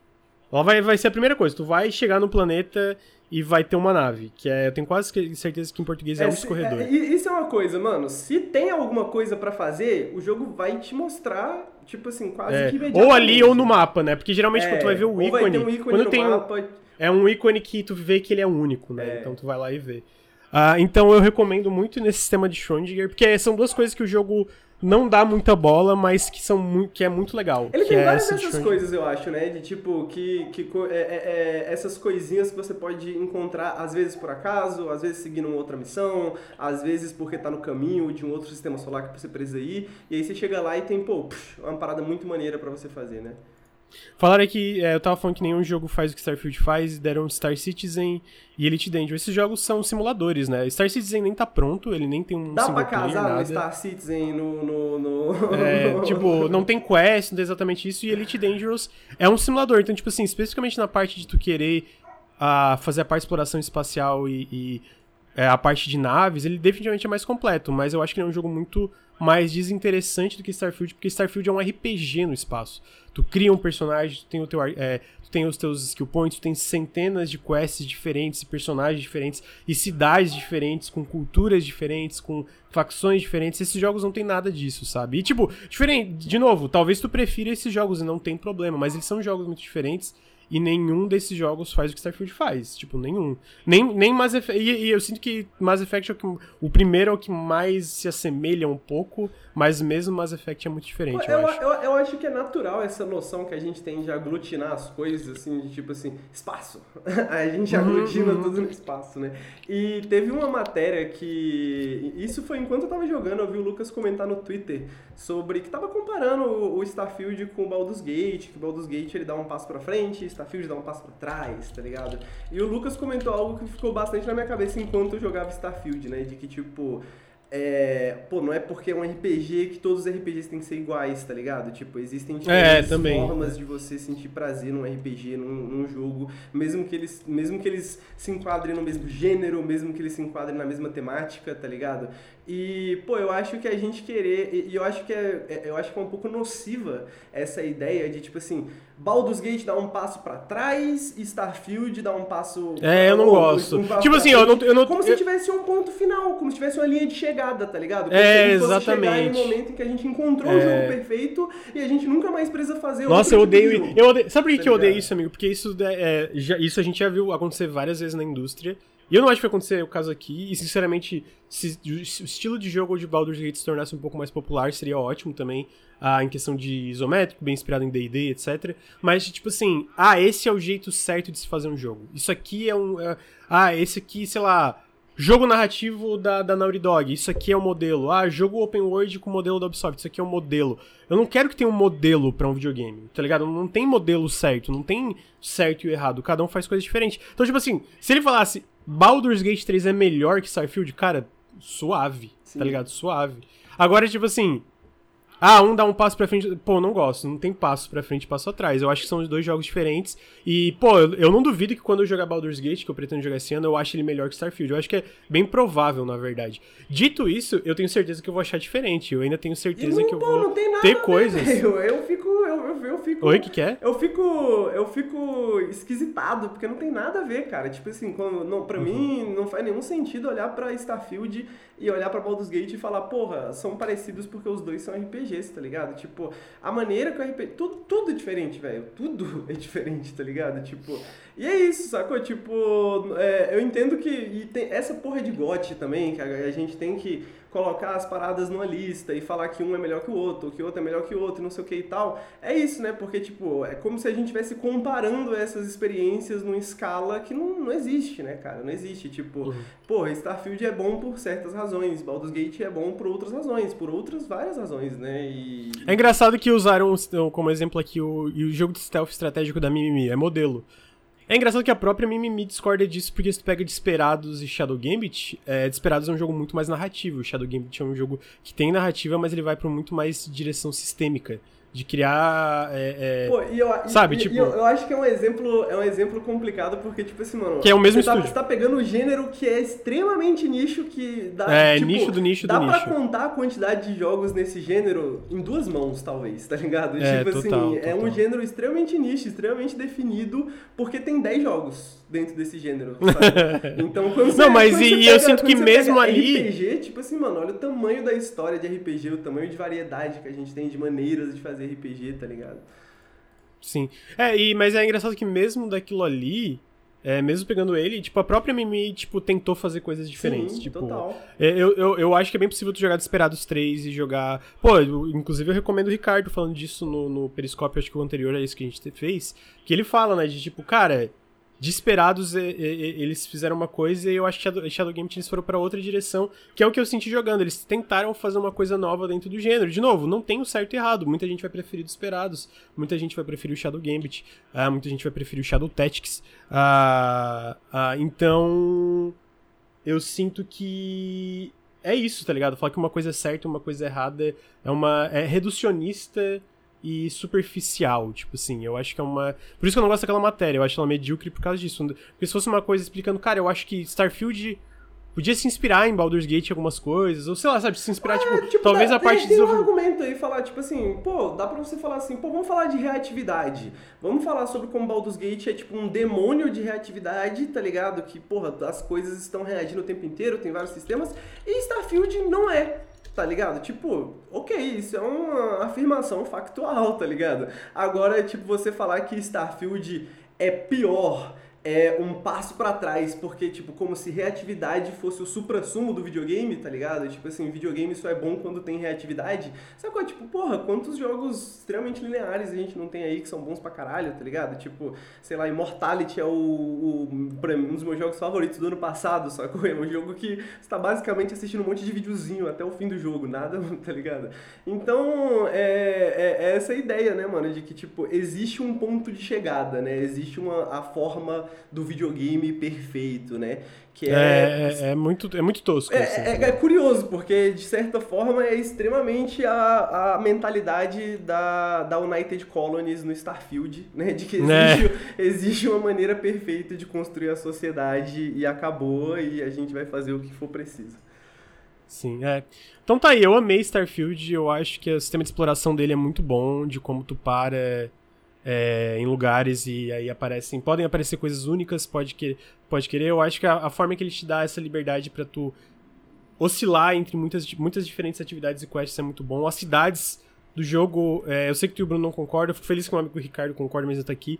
Ela vai, vai ser a primeira coisa. Tu vai chegar no planeta e vai ter uma nave. Que é, eu tenho quase certeza que em português é, um se- escorredor. é, e- isso é uma coisa, mano. Se tem alguma coisa pra fazer, o jogo vai te mostrar, tipo assim, quase É, que imediatamente. ou ali ou no mapa, né? Porque geralmente É, quando tu vai ver o ícone, um ícone quando tem um- mapa. é um ícone que tu vê que ele é único, né? É. Então tu vai lá e vê. Ah, então eu recomendo muito nesse sistema de Schrödinger, porque são duas coisas que o jogo não dá muita bola, mas que são que é muito legal. Ele tem é várias essa de dessas coisas, eu acho, né? De tipo, que, que é- é- é essas coisinhas que você pode encontrar, às vezes por acaso, às vezes seguindo uma outra missão, às vezes porque tá no caminho de um outro sistema solar que você precisa ir, e aí você chega lá e tem, pô, psh, uma parada muito maneira pra você fazer, né? Falaram que é, eu tava falando que nenhum jogo faz o que Starfield faz, deram Star Citizen e Elite Dangerous. Esses jogos são simuladores, né? Star Citizen nem tá pronto, ele nem tem um Dá pra casar no nada. Star Citizen, no... no, no- É, [laughs] tipo, não tem quest, não tem exatamente isso, e Elite Dangerous é um simulador. Então, tipo assim, especificamente na parte de tu querer ah, fazer a parte de exploração espacial e, e, é, a parte de naves, ele definitivamente é mais completo, mas eu acho que ele é um jogo muito mais desinteressante do que Starfield, porque Starfield é um RPG no espaço. Tu cria um personagem, tu tem, o teu, é, tu tem os teus skill points, tu tem centenas de quests diferentes, personagens diferentes, e cidades diferentes, com culturas diferentes, com facções diferentes. Esses jogos não tem nada disso, sabe? E tipo, diferente, de novo, talvez tu prefira esses jogos e não tem problema, mas eles são jogos muito diferentes. E nenhum desses jogos faz o que Starfield faz. Tipo, nenhum. Nem, nem Mass Effect. E, e eu sinto que Mass Effect é o que. O primeiro é o que mais se assemelha um pouco, mas mesmo Mass Effect é muito diferente, eu, Eu, acho. eu, eu acho que é natural essa noção que a gente tem de aglutinar as coisas, assim, de tipo assim, espaço. [laughs] a gente aglutina tudo no espaço, né? E teve uma matéria que. Isso foi enquanto eu tava jogando, eu vi o Lucas comentar no Twitter sobre que tava comparando o o Starfield com o Baldur's Gate, que o Baldur's Gate ele dá um passo pra frente, Starfield dá um passo pra trás, tá ligado? E o Lucas comentou algo que ficou bastante na minha cabeça enquanto eu jogava Starfield, né? De que, tipo, é, pô, não é porque é um RPG que todos os RPGs têm que ser iguais, tá ligado? Tipo, existem diferentes também. formas de você sentir prazer num RPG, num, num jogo, mesmo que, eles, mesmo que eles se enquadrem no mesmo gênero, mesmo que eles se enquadrem na mesma temática, tá ligado? E, pô, eu acho que a gente querer, e e eu acho que é, é- eu acho que é um pouco nociva essa ideia de, tipo assim, Baldur's Gate dá um passo pra trás, Starfield dá um passo... É, eu não ou- gosto. um Tipo assim, eu não- eu não- Como se tivesse um ponto final, como se tivesse uma linha de chegada, tá ligado? Como É, se a gente fosse chegar exatamente. em um momento em que a gente encontrou o É. jogo perfeito e a gente nunca mais precisa fazer Nossa, eu tipo de odeio. jogo. Eu odeio sabe por que, Tá que eu odeio isso, amigo? Porque isso, é, já- isso a gente já viu acontecer várias vezes na indústria. E eu não acho que vai acontecer o caso aqui. E, sinceramente, se o estilo de jogo de Baldur's Gate se tornasse um pouco mais popular, seria ótimo também. Ah, em questão de isométrico, bem inspirado em D&D, etc. Mas, tipo assim, ah, esse é o jeito certo de se fazer um jogo. Isso aqui é um... é- ah, esse aqui, sei lá... Jogo narrativo da, da Naughty Dog, isso aqui é o modelo. Ah, jogo open world com o modelo da Ubisoft, isso aqui é o modelo. Eu não quero que tenha um modelo para um videogame, tá ligado? Não tem modelo certo, não tem certo e errado, cada um faz coisas diferentes. Então, tipo assim, se ele falasse Baldur's Gate 3 é melhor que Starfield, cara, suave, tá Sim. tá ligado? Suave. Agora, tipo assim, ah, um dá um passo pra frente. Pô, não gosto. Não tem passo pra frente e passo atrás. Eu acho que são dois jogos diferentes. E, pô, eu, eu, não duvido que quando eu jogar Baldur's Gate, que eu pretendo jogar esse ano, eu ache ele melhor que Starfield. Eu acho que é bem provável, na verdade. Dito isso, eu tenho certeza que eu vou achar diferente. Eu ainda tenho certeza não, que eu pô, vou ter coisas. Eu, eu fico. Eu, eu, eu fico. Oi, o que, que é? Eu fico. Eu fico esquisitado, porque não tem nada a ver, cara. Tipo assim, quando, não, pra uhum. mim, não faz nenhum sentido olhar pra Starfield e olhar pra Baldur's Gate e falar, porra, são parecidos porque os dois são RPGs, tá ligado? Tipo, a maneira que o RPG. Tudo, tudo é diferente, velho. Tudo [laughs] é diferente, tá ligado? Tipo. E é isso, sacou? Tipo, é, eu entendo que. E tem essa porra de gote também, que a, a gente tem que colocar as paradas numa lista e falar que um é melhor que o outro, que o outro é melhor que o outro, não sei o que e tal. É isso, né? Porque, tipo, é como se a gente estivesse comparando essas experiências numa escala que não, não existe, né, cara? Não existe. Tipo, uhum. porra, Starfield é bom por certas razões, Baldur's Gate é bom por outras razões, por outras várias razões, né? E... É engraçado que usaram como exemplo aqui o, o jogo de stealth estratégico da Mimimi, é modelo. É engraçado que a própria Mimimi discorda disso, porque se tu pega Desperados e Shadow Gambit, é, Desperados é um jogo muito mais narrativo. Shadow Gambit é um jogo que tem narrativa, mas ele vai para muito mais direção sistêmica de criar. É, é, Pô, e eu, sabe, e, tipo. E eu, eu, acho que é um exemplo, é um exemplo complicado, porque, tipo assim, mano. Que é o mesmo você tá, estúdio. Você tá pegando um gênero que é extremamente nicho, que dá. É, tipo, nicho do nicho dá do pra nicho. contar a quantidade de jogos nesse gênero em duas mãos, talvez, tá ligado? É, tipo total, assim, total. é um gênero extremamente nicho, extremamente definido, porque tem 10 jogos dentro desse gênero, sabe? [laughs] Então, quando você, Não, mas e, pega, eu sinto que mesmo ali. RPG, tipo assim, mano, olha o tamanho da história de RPG, o tamanho de variedade que a gente tem de maneiras de fazer RPG, tá ligado? Sim. É, e, mas é engraçado que mesmo daquilo ali, é, mesmo pegando ele, tipo, a própria Mimi, tipo, tentou fazer coisas diferentes. Sim, tipo, total. É, eu, eu, eu acho que é bem possível tu jogar Desperados 3 e jogar... Pô, eu, inclusive eu recomendo o Ricardo falando disso no, no Periscópio, acho que o anterior a isso que a gente fez, que ele fala, né, de tipo, cara Desperados, eles fizeram uma coisa e eu acho que Shadow, Shadow Game eles foram para outra direção, que é o que eu senti jogando. Eles tentaram fazer uma coisa nova dentro do gênero. De novo, não tem o certo e errado. Muita gente vai preferir Desperados, muita gente vai preferir o Shadow Gambit, uh, muita gente vai preferir o Shadow Tactics. Uh, uh, então, eu sinto que é isso, tá ligado? Falar que uma coisa é certa uma coisa é errada é uma é reducionista e superficial, tipo assim, eu acho que é uma... Por isso que eu não gosto daquela matéria, eu acho ela medíocre por causa disso. Porque se fosse uma coisa explicando, cara, eu acho que Starfield podia se inspirar em Baldur's Gate algumas coisas, ou sei lá, sabe, se inspirar, é, tipo, tipo, talvez dá, a parte... Tem, tem um argumento aí, falar, tipo assim, pô, dá pra você falar assim, pô, vamos falar de reatividade, vamos falar sobre como Baldur's Gate é, tipo, um demônio de reatividade, tá ligado? Que, porra, as coisas estão reagindo o tempo inteiro, tem vários sistemas, e Starfield não é tá ligado? Tipo, ok, isso é uma afirmação factual, tá ligado? Agora, tipo, você falar que Starfield é pior é um passo para trás, porque, tipo, como se reatividade fosse o supra-sumo do videogame, tá ligado? Tipo assim, videogame só é bom quando tem reatividade. Sacou? Tipo, porra, quantos jogos extremamente lineares a gente não tem aí que são bons pra caralho, tá ligado? Tipo, sei lá, Immortality é o, o um dos meus jogos favoritos do ano passado, sacou? [laughs] É um jogo que você tá basicamente assistindo um monte de videozinho até o fim do jogo, nada, [laughs] tá ligado? Então, é, é, é essa ideia, né, mano, de que, tipo, existe um ponto de chegada, né? Existe uma, a forma do videogame perfeito, né? Que é, é, é, é muito, é muito tosco. É, assim, é, é, curioso, porque de certa forma é extremamente a, a mentalidade da, da United Colonies no Starfield, né? De que né? existe, existe uma maneira perfeita de construir a sociedade e acabou e a gente vai fazer o que for preciso. Sim, é. Então tá aí, eu amei Starfield, eu acho que o sistema de exploração dele é muito bom, de como tu para é, em lugares e aí aparecem. Podem aparecer coisas únicas, pode, que, pode querer. Eu acho que a, a forma que ele te dá essa liberdade para tu oscilar entre muitas, muitas diferentes atividades e quests é muito bom. As cidades do jogo, é, eu sei que tu e o Bruno não concordam, eu fico feliz que o amigo Ricardo concorda, mas eu tô aqui.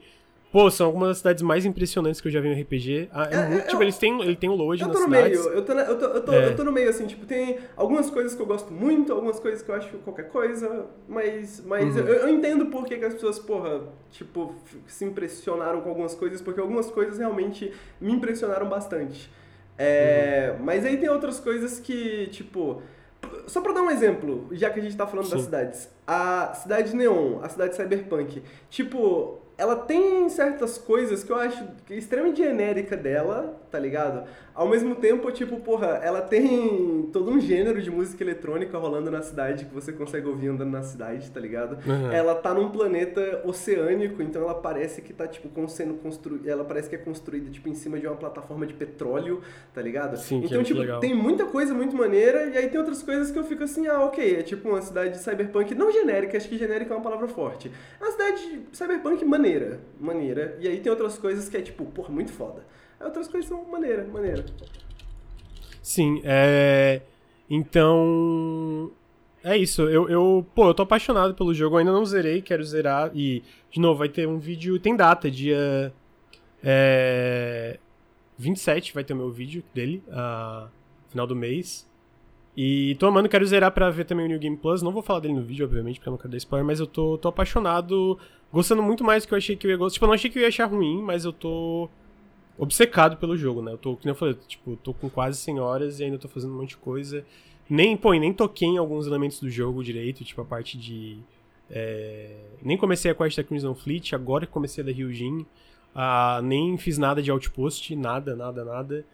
Pô, são algumas das cidades mais impressionantes que eu já vi no RPG. Ah, é, é muito, tipo, eles têm, ele tem o load eu tô no cidades. meio, eu tô, eu, tô, eu, tô, é. eu tô no meio, assim, tipo, tem algumas coisas que eu gosto muito, algumas coisas que eu acho qualquer coisa, mas, mas uhum. eu, eu, entendo por que, que as pessoas, porra, tipo, se impressionaram com algumas coisas, porque algumas coisas realmente me impressionaram bastante. É, uhum. Mas aí tem outras coisas que, tipo. Só pra dar um exemplo, já que a gente tá falando Sim. das cidades. A cidade Neon, a cidade Cyberpunk. Tipo, ela tem certas coisas que eu acho extremamente genérica dela, tá ligado? Ao mesmo tempo, tipo, porra, ela tem todo um gênero de música eletrônica rolando na cidade que você consegue ouvir andando na cidade, tá ligado? Uhum. Ela tá num planeta oceânico, então ela parece que tá, tipo, sendo construída. Ela parece que é construída, tipo, em cima de uma plataforma de petróleo, tá ligado? Sim, então, é tipo, legal. tem muita coisa muito maneira, e aí tem outras coisas que eu fico assim, ah, ok, é tipo uma cidade cyberpunk, não genérica, acho que genérica é uma palavra forte. É uma cidade cyberpunk maneira, maneira. E aí tem outras coisas que é, tipo, porra, muito foda outras coisas são maneira, maneira. Sim, é. Então. É isso, eu, eu, pô, eu tô apaixonado pelo jogo, eu ainda não zerei, quero zerar. E, de novo, vai ter um vídeo, tem data, dia. É. 27 vai ter o meu vídeo dele, uh, final do mês. E tô amando, quero zerar pra ver também o New Game Plus. Não vou falar dele no vídeo, obviamente, porque eu não quero dar spoiler, mas eu tô, tô apaixonado, gostando muito mais do que eu achei que eu ia gostar. Tipo, eu não achei que eu ia achar ruim, mas eu tô obcecado pelo jogo, né? Eu tô, como eu falei, tipo, tô com quase 100 horas e ainda tô fazendo um monte de coisa. Nem, pô, nem toquei em alguns elementos do jogo direito, tipo a parte de. É... Nem comecei a quest da Crimson Fleet, agora que comecei a da Ryujin. Ah, nem fiz nada de outpost, nada, nada, nada.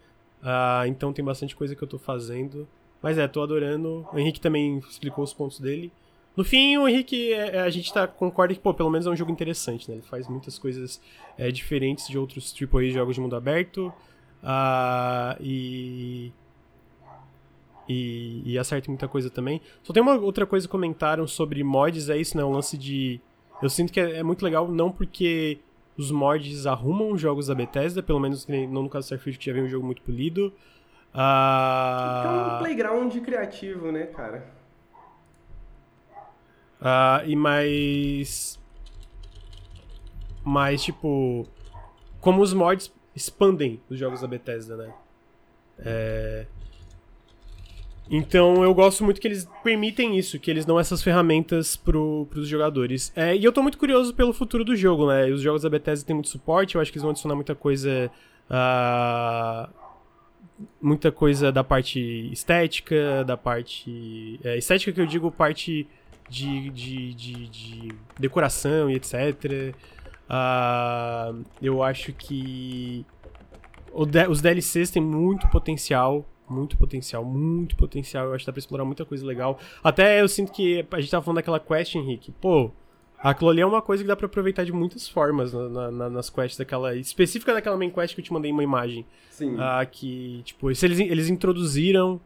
Ah, então tem bastante coisa que eu tô fazendo. Mas é, tô adorando. O Henrique também explicou os pontos dele. No fim, o Henrique, é, é, a gente tá, concorda que, pô, pelo menos é um jogo interessante, né? Ele faz muitas coisas é, diferentes de outros AAA jogos de mundo aberto. Uh, e, e, e acerta muita coisa também. Só tem uma outra coisa que comentaram sobre mods, é isso, né? O lance de... Eu sinto que é, é muito legal, não porque os mods arrumam jogos da Bethesda, pelo menos não no caso do Starfield, que já vem um jogo muito polido. Uh... É um playground criativo, né, cara? Uh, e mais. Mais, tipo. Como os mods expandem os jogos da Bethesda, né? É... Então eu gosto muito que eles permitem isso, que eles dão essas ferramentas pro, pros jogadores. É, e eu tô muito curioso pelo futuro do jogo, né? Os jogos da Bethesda têm muito suporte, eu acho que eles vão adicionar muita coisa. Uh, muita coisa da parte estética, da parte. É, estética que eu digo parte de, de, de, de decoração e etc. Uh, eu acho que os DLCs têm muito potencial. Muito potencial, muito potencial. Eu acho que dá pra explorar muita coisa legal. Até eu sinto que a gente tava falando daquela quest, Henrique. Pô, aquilo ali é uma coisa que dá pra aproveitar de muitas formas na, na, nas quests daquela. Específica daquela main quest que eu te mandei uma imagem. Sim. Uh, que, tipo, eles, eles introduziram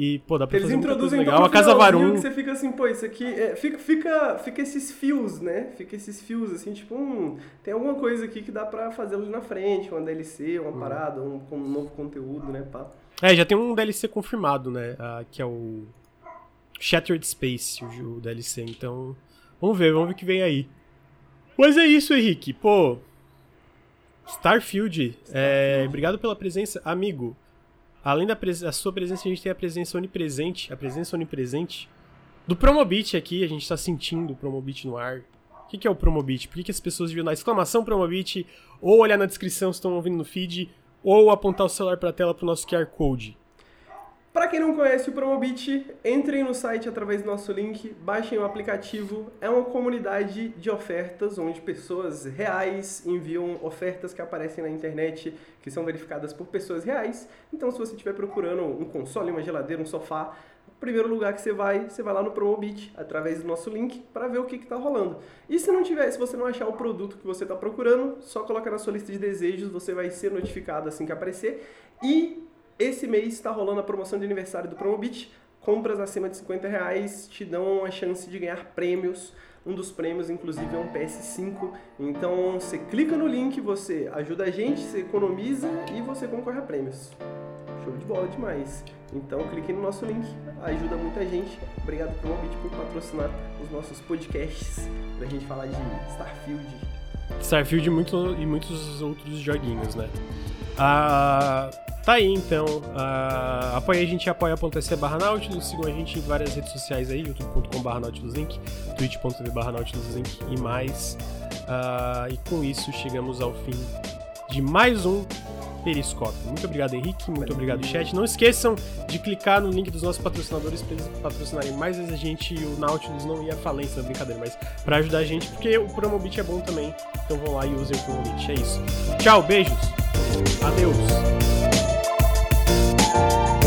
e, pô, dá pra Eles fazer introduzem legal. A Casa Varum. que você fica assim, pô, isso aqui... É, fica, fica, fica esses fios, né? Fica esses fios, assim, tipo, hum, tem alguma coisa aqui que dá pra fazer ali na frente, uma DLC, uma hum. parada, um, um, novo conteúdo, né, pá. É, já tem um DLC confirmado, né, uh, que é o Shattered Space, o, o DLC, então... Vamos ver, vamos ver o que vem aí. Mas é isso, Henrique, pô... Starfield. É, obrigado pela presença, amigo. Além da, da sua presença, a gente tem a presença onipresente, a presença onipresente do Promobit aqui, a gente está sentindo o Promobit no ar. O que, que é o Promobit? Por que, que as pessoas viram na exclamação Promobit, ou olhar na descrição se estão ouvindo no feed, ou apontar o celular para a tela para o nosso QR Code? Para quem não conhece o Promobit, entrem no site através do nosso link, baixem o aplicativo. É uma comunidade de ofertas onde pessoas reais enviam ofertas que aparecem na internet, que são verificadas por pessoas reais. Então, se você estiver procurando um console, uma geladeira, um sofá, o primeiro lugar que você vai, você vai lá no Promobit através do nosso link para ver o que está rolando. E se não tiver, se você não achar o produto que você está procurando, só coloca na sua lista de desejos, você vai ser notificado assim que aparecer. E esse mês está rolando a promoção de aniversário do Promobit. Compras acima de 50 reais te dão a chance de ganhar prêmios. Um dos prêmios, inclusive, é um PS5. Então, você clica no link, você ajuda a gente, você economiza e você concorre a prêmios. Show de bola demais. Então, clique no nosso link, ajuda muita gente. Obrigado Promobit por patrocinar os nossos podcasts pra gente falar de Starfield. Starfield e, muito, e muitos outros joguinhos, né? Ah, tá aí então. Uh, apoia a gente apoia.se barra Nautilus. Sigam a gente em várias redes sociais aí, youtube.com barra Nautiluslink, twitch.tv barra Nautiluslink e mais. Uh, e com isso chegamos ao fim de mais um Periscópio. Muito obrigado, Henrique. Muito obrigado, chat. Não esqueçam de clicar no link dos nossos patrocinadores para eles patrocinarem mais vezes a gente e o Nautilus não ia falência, brincadeira, mas para ajudar a gente, porque o Promobit é bom também. Então vão lá e usem o Promobit. É isso. Tchau, beijos. Adeus. 嗯。